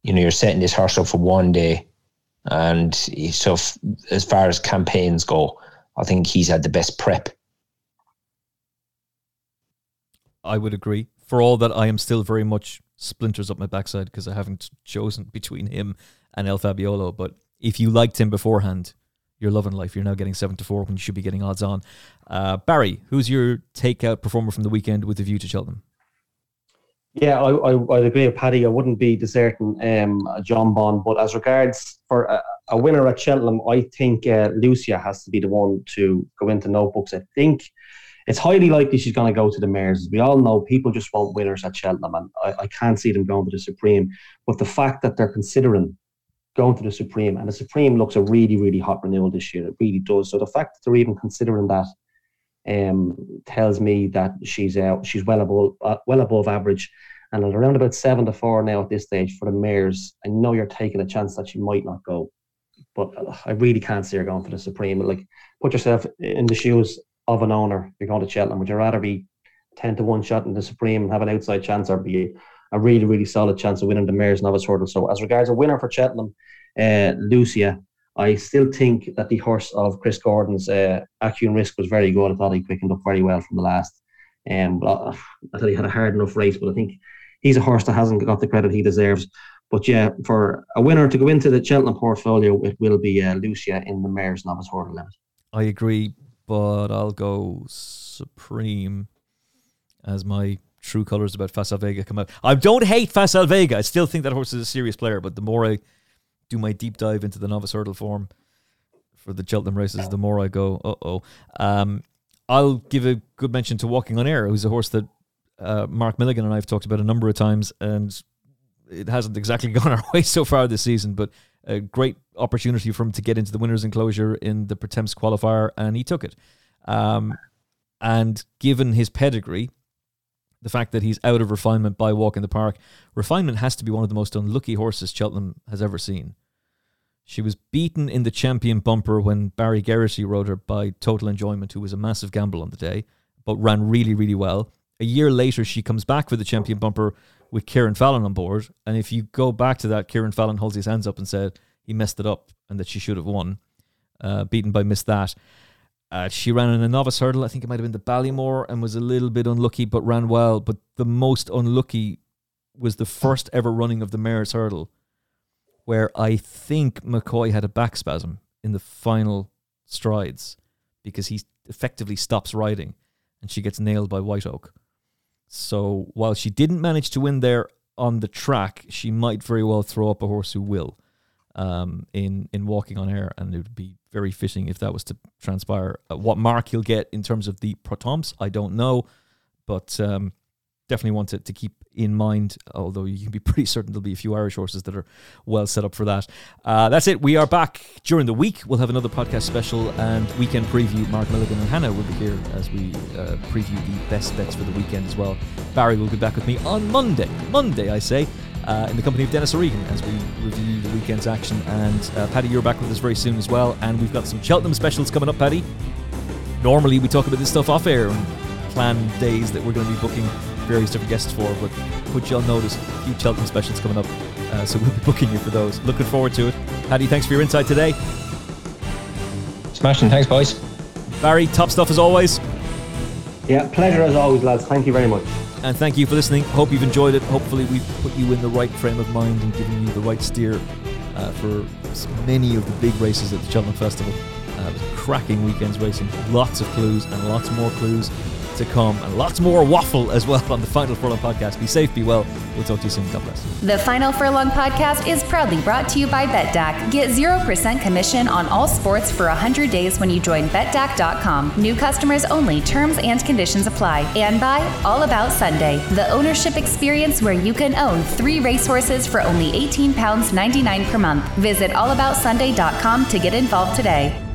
You know, you're setting this horse up for one day, and so f- as far as campaigns go, I think he's had the best prep. I would agree. For all that, I am still very much splinters up my backside because I haven't chosen between him and El Fabiolo. But if you liked him beforehand, you're loving life. You're now getting seven to four when you should be getting odds on. Uh, Barry, who's your takeout performer from the weekend with a view to Cheltenham? Yeah, I, I, I'd agree with Paddy. I wouldn't be deserting um, Bond, but as regards for a, a winner at Cheltenham, I think uh, Luccia has to be the one to go into notebooks. I think it's highly likely she's going to go to the Mares. As we all know, people just want winners at Cheltenham, and I, I can't see them going to the Supreme. But the fact that they're considering going to the Supreme, and the Supreme looks a really, really hot renewal this year. It really does. So the fact that they're even considering that um, tells me that she's uh, she's well above uh, well above average, and at around about seven to four now at this stage for the Mares. I know you're taking a chance that she might not go, but uh, I really can't see her going for the Supreme. Like, put yourself in the shoes of an owner. You're going to Cheltenham. Would you rather be ten to one shot in the Supreme and have an outside chance, or be a really really solid chance of winning the Mares Novice Hurdle? So, as regards a winner for Cheltenham, uh, Luccia. I still think that the horse of Chris Gordon's uh, Aucunrisque was very good. I thought he quickened up very well from the last. Um, but I, I thought he had a hard enough race, but I think he's a horse that hasn't got the credit he deserves. But yeah, for a winner to go into the Cheltenham portfolio, it will be uh, Luccia in the Mares Novice Hurdle limit. I agree, but I'll go Supreme as my true colours about Facile Vega come out. I don't hate Facile Vega. I still think that horse is a serious player, but the more I do my deep dive into the novice hurdle form for the Cheltenham races, the more I go, uh oh. Um, I'll give a good mention to Walking on Air, who's a horse that uh, Mark Milligan and I have talked about a number of times, and it hasn't exactly gone our way so far this season, but a great opportunity for him to get into the winners' enclosure in the Pertemps qualifier, and he took it. Um, and given his pedigree, the fact that he's out of refinement by walk in the park. Refinement has to be one of the most unlucky horses Cheltenham has ever seen. She was beaten in the champion bumper when Barry Geraghty rode her by Total Enjoyment, who was a massive gamble on the day, but ran really, really well. A year later, she comes back for the champion bumper with Kieran Fallon on board. And if you go back to that, Kieran Fallon holds his hands up and said he messed it up and that she should have won, uh, beaten by Missed That. Uh, she ran in a novice hurdle. I think it might have been the Ballymore and was a little bit unlucky, but ran well. But the most unlucky was the first ever running of the mare's hurdle, where I think McCoy had a back spasm in the final strides because he effectively stops riding and she gets nailed by Whiteoak. So while she didn't manage to win there on the track, she might very well throw up a horse who will um, in in walking on air, and it would be very fitting if that was to transpire. Uh, what mark he'll get in terms of the Pertemps, I don't know, but um, definitely want to, to keep in mind, although you can be pretty certain there'll be a few Irish horses that are well set up for that. Uh, that's it. We are back during the week. We'll have another podcast special and weekend preview. Mark Milligan and Hannah will be here as we uh, preview the best bets for the weekend as well. Barry will be back with me on Monday. Monday, I say uh, in the company of Denis O'Regan as we review the weekend's action. And uh, Paddy, you're back with us very soon as well. And we've got some Cheltenham specials coming up, Paddy. Normally, we talk about this stuff off air and plan days that we're going to be booking various different guests for, but put you on notice, a few Cheltenham specials coming up. Uh, so we'll be booking you for those. Looking forward to it. Paddy, thanks for your insight today. Smashing. Thanks, boys. Barry, top stuff as always. Yeah, pleasure as always, lads. Thank you very much. And thank you for listening. Hope you've enjoyed it. Hopefully, we've put you in the right frame of mind and given you the right steer uh, for many of the big races at the Cheltenham Festival. Uh, it was a cracking weekend's racing. Lots of clues and lots more clues to come and lots more waffle as well on the Final Furlong podcast. Be safe, be well. We'll talk to you soon. God bless. The Final Furlong podcast is proudly brought to you by Betdaq. Get 0% commission on all sports for 100 days when you join Betdaq.com. New customers only. Terms and conditions apply. And by All About Sunday, the ownership experience where you can own three racehorses for only £18.99 per month. Visit allaboutsunday.com to get involved today.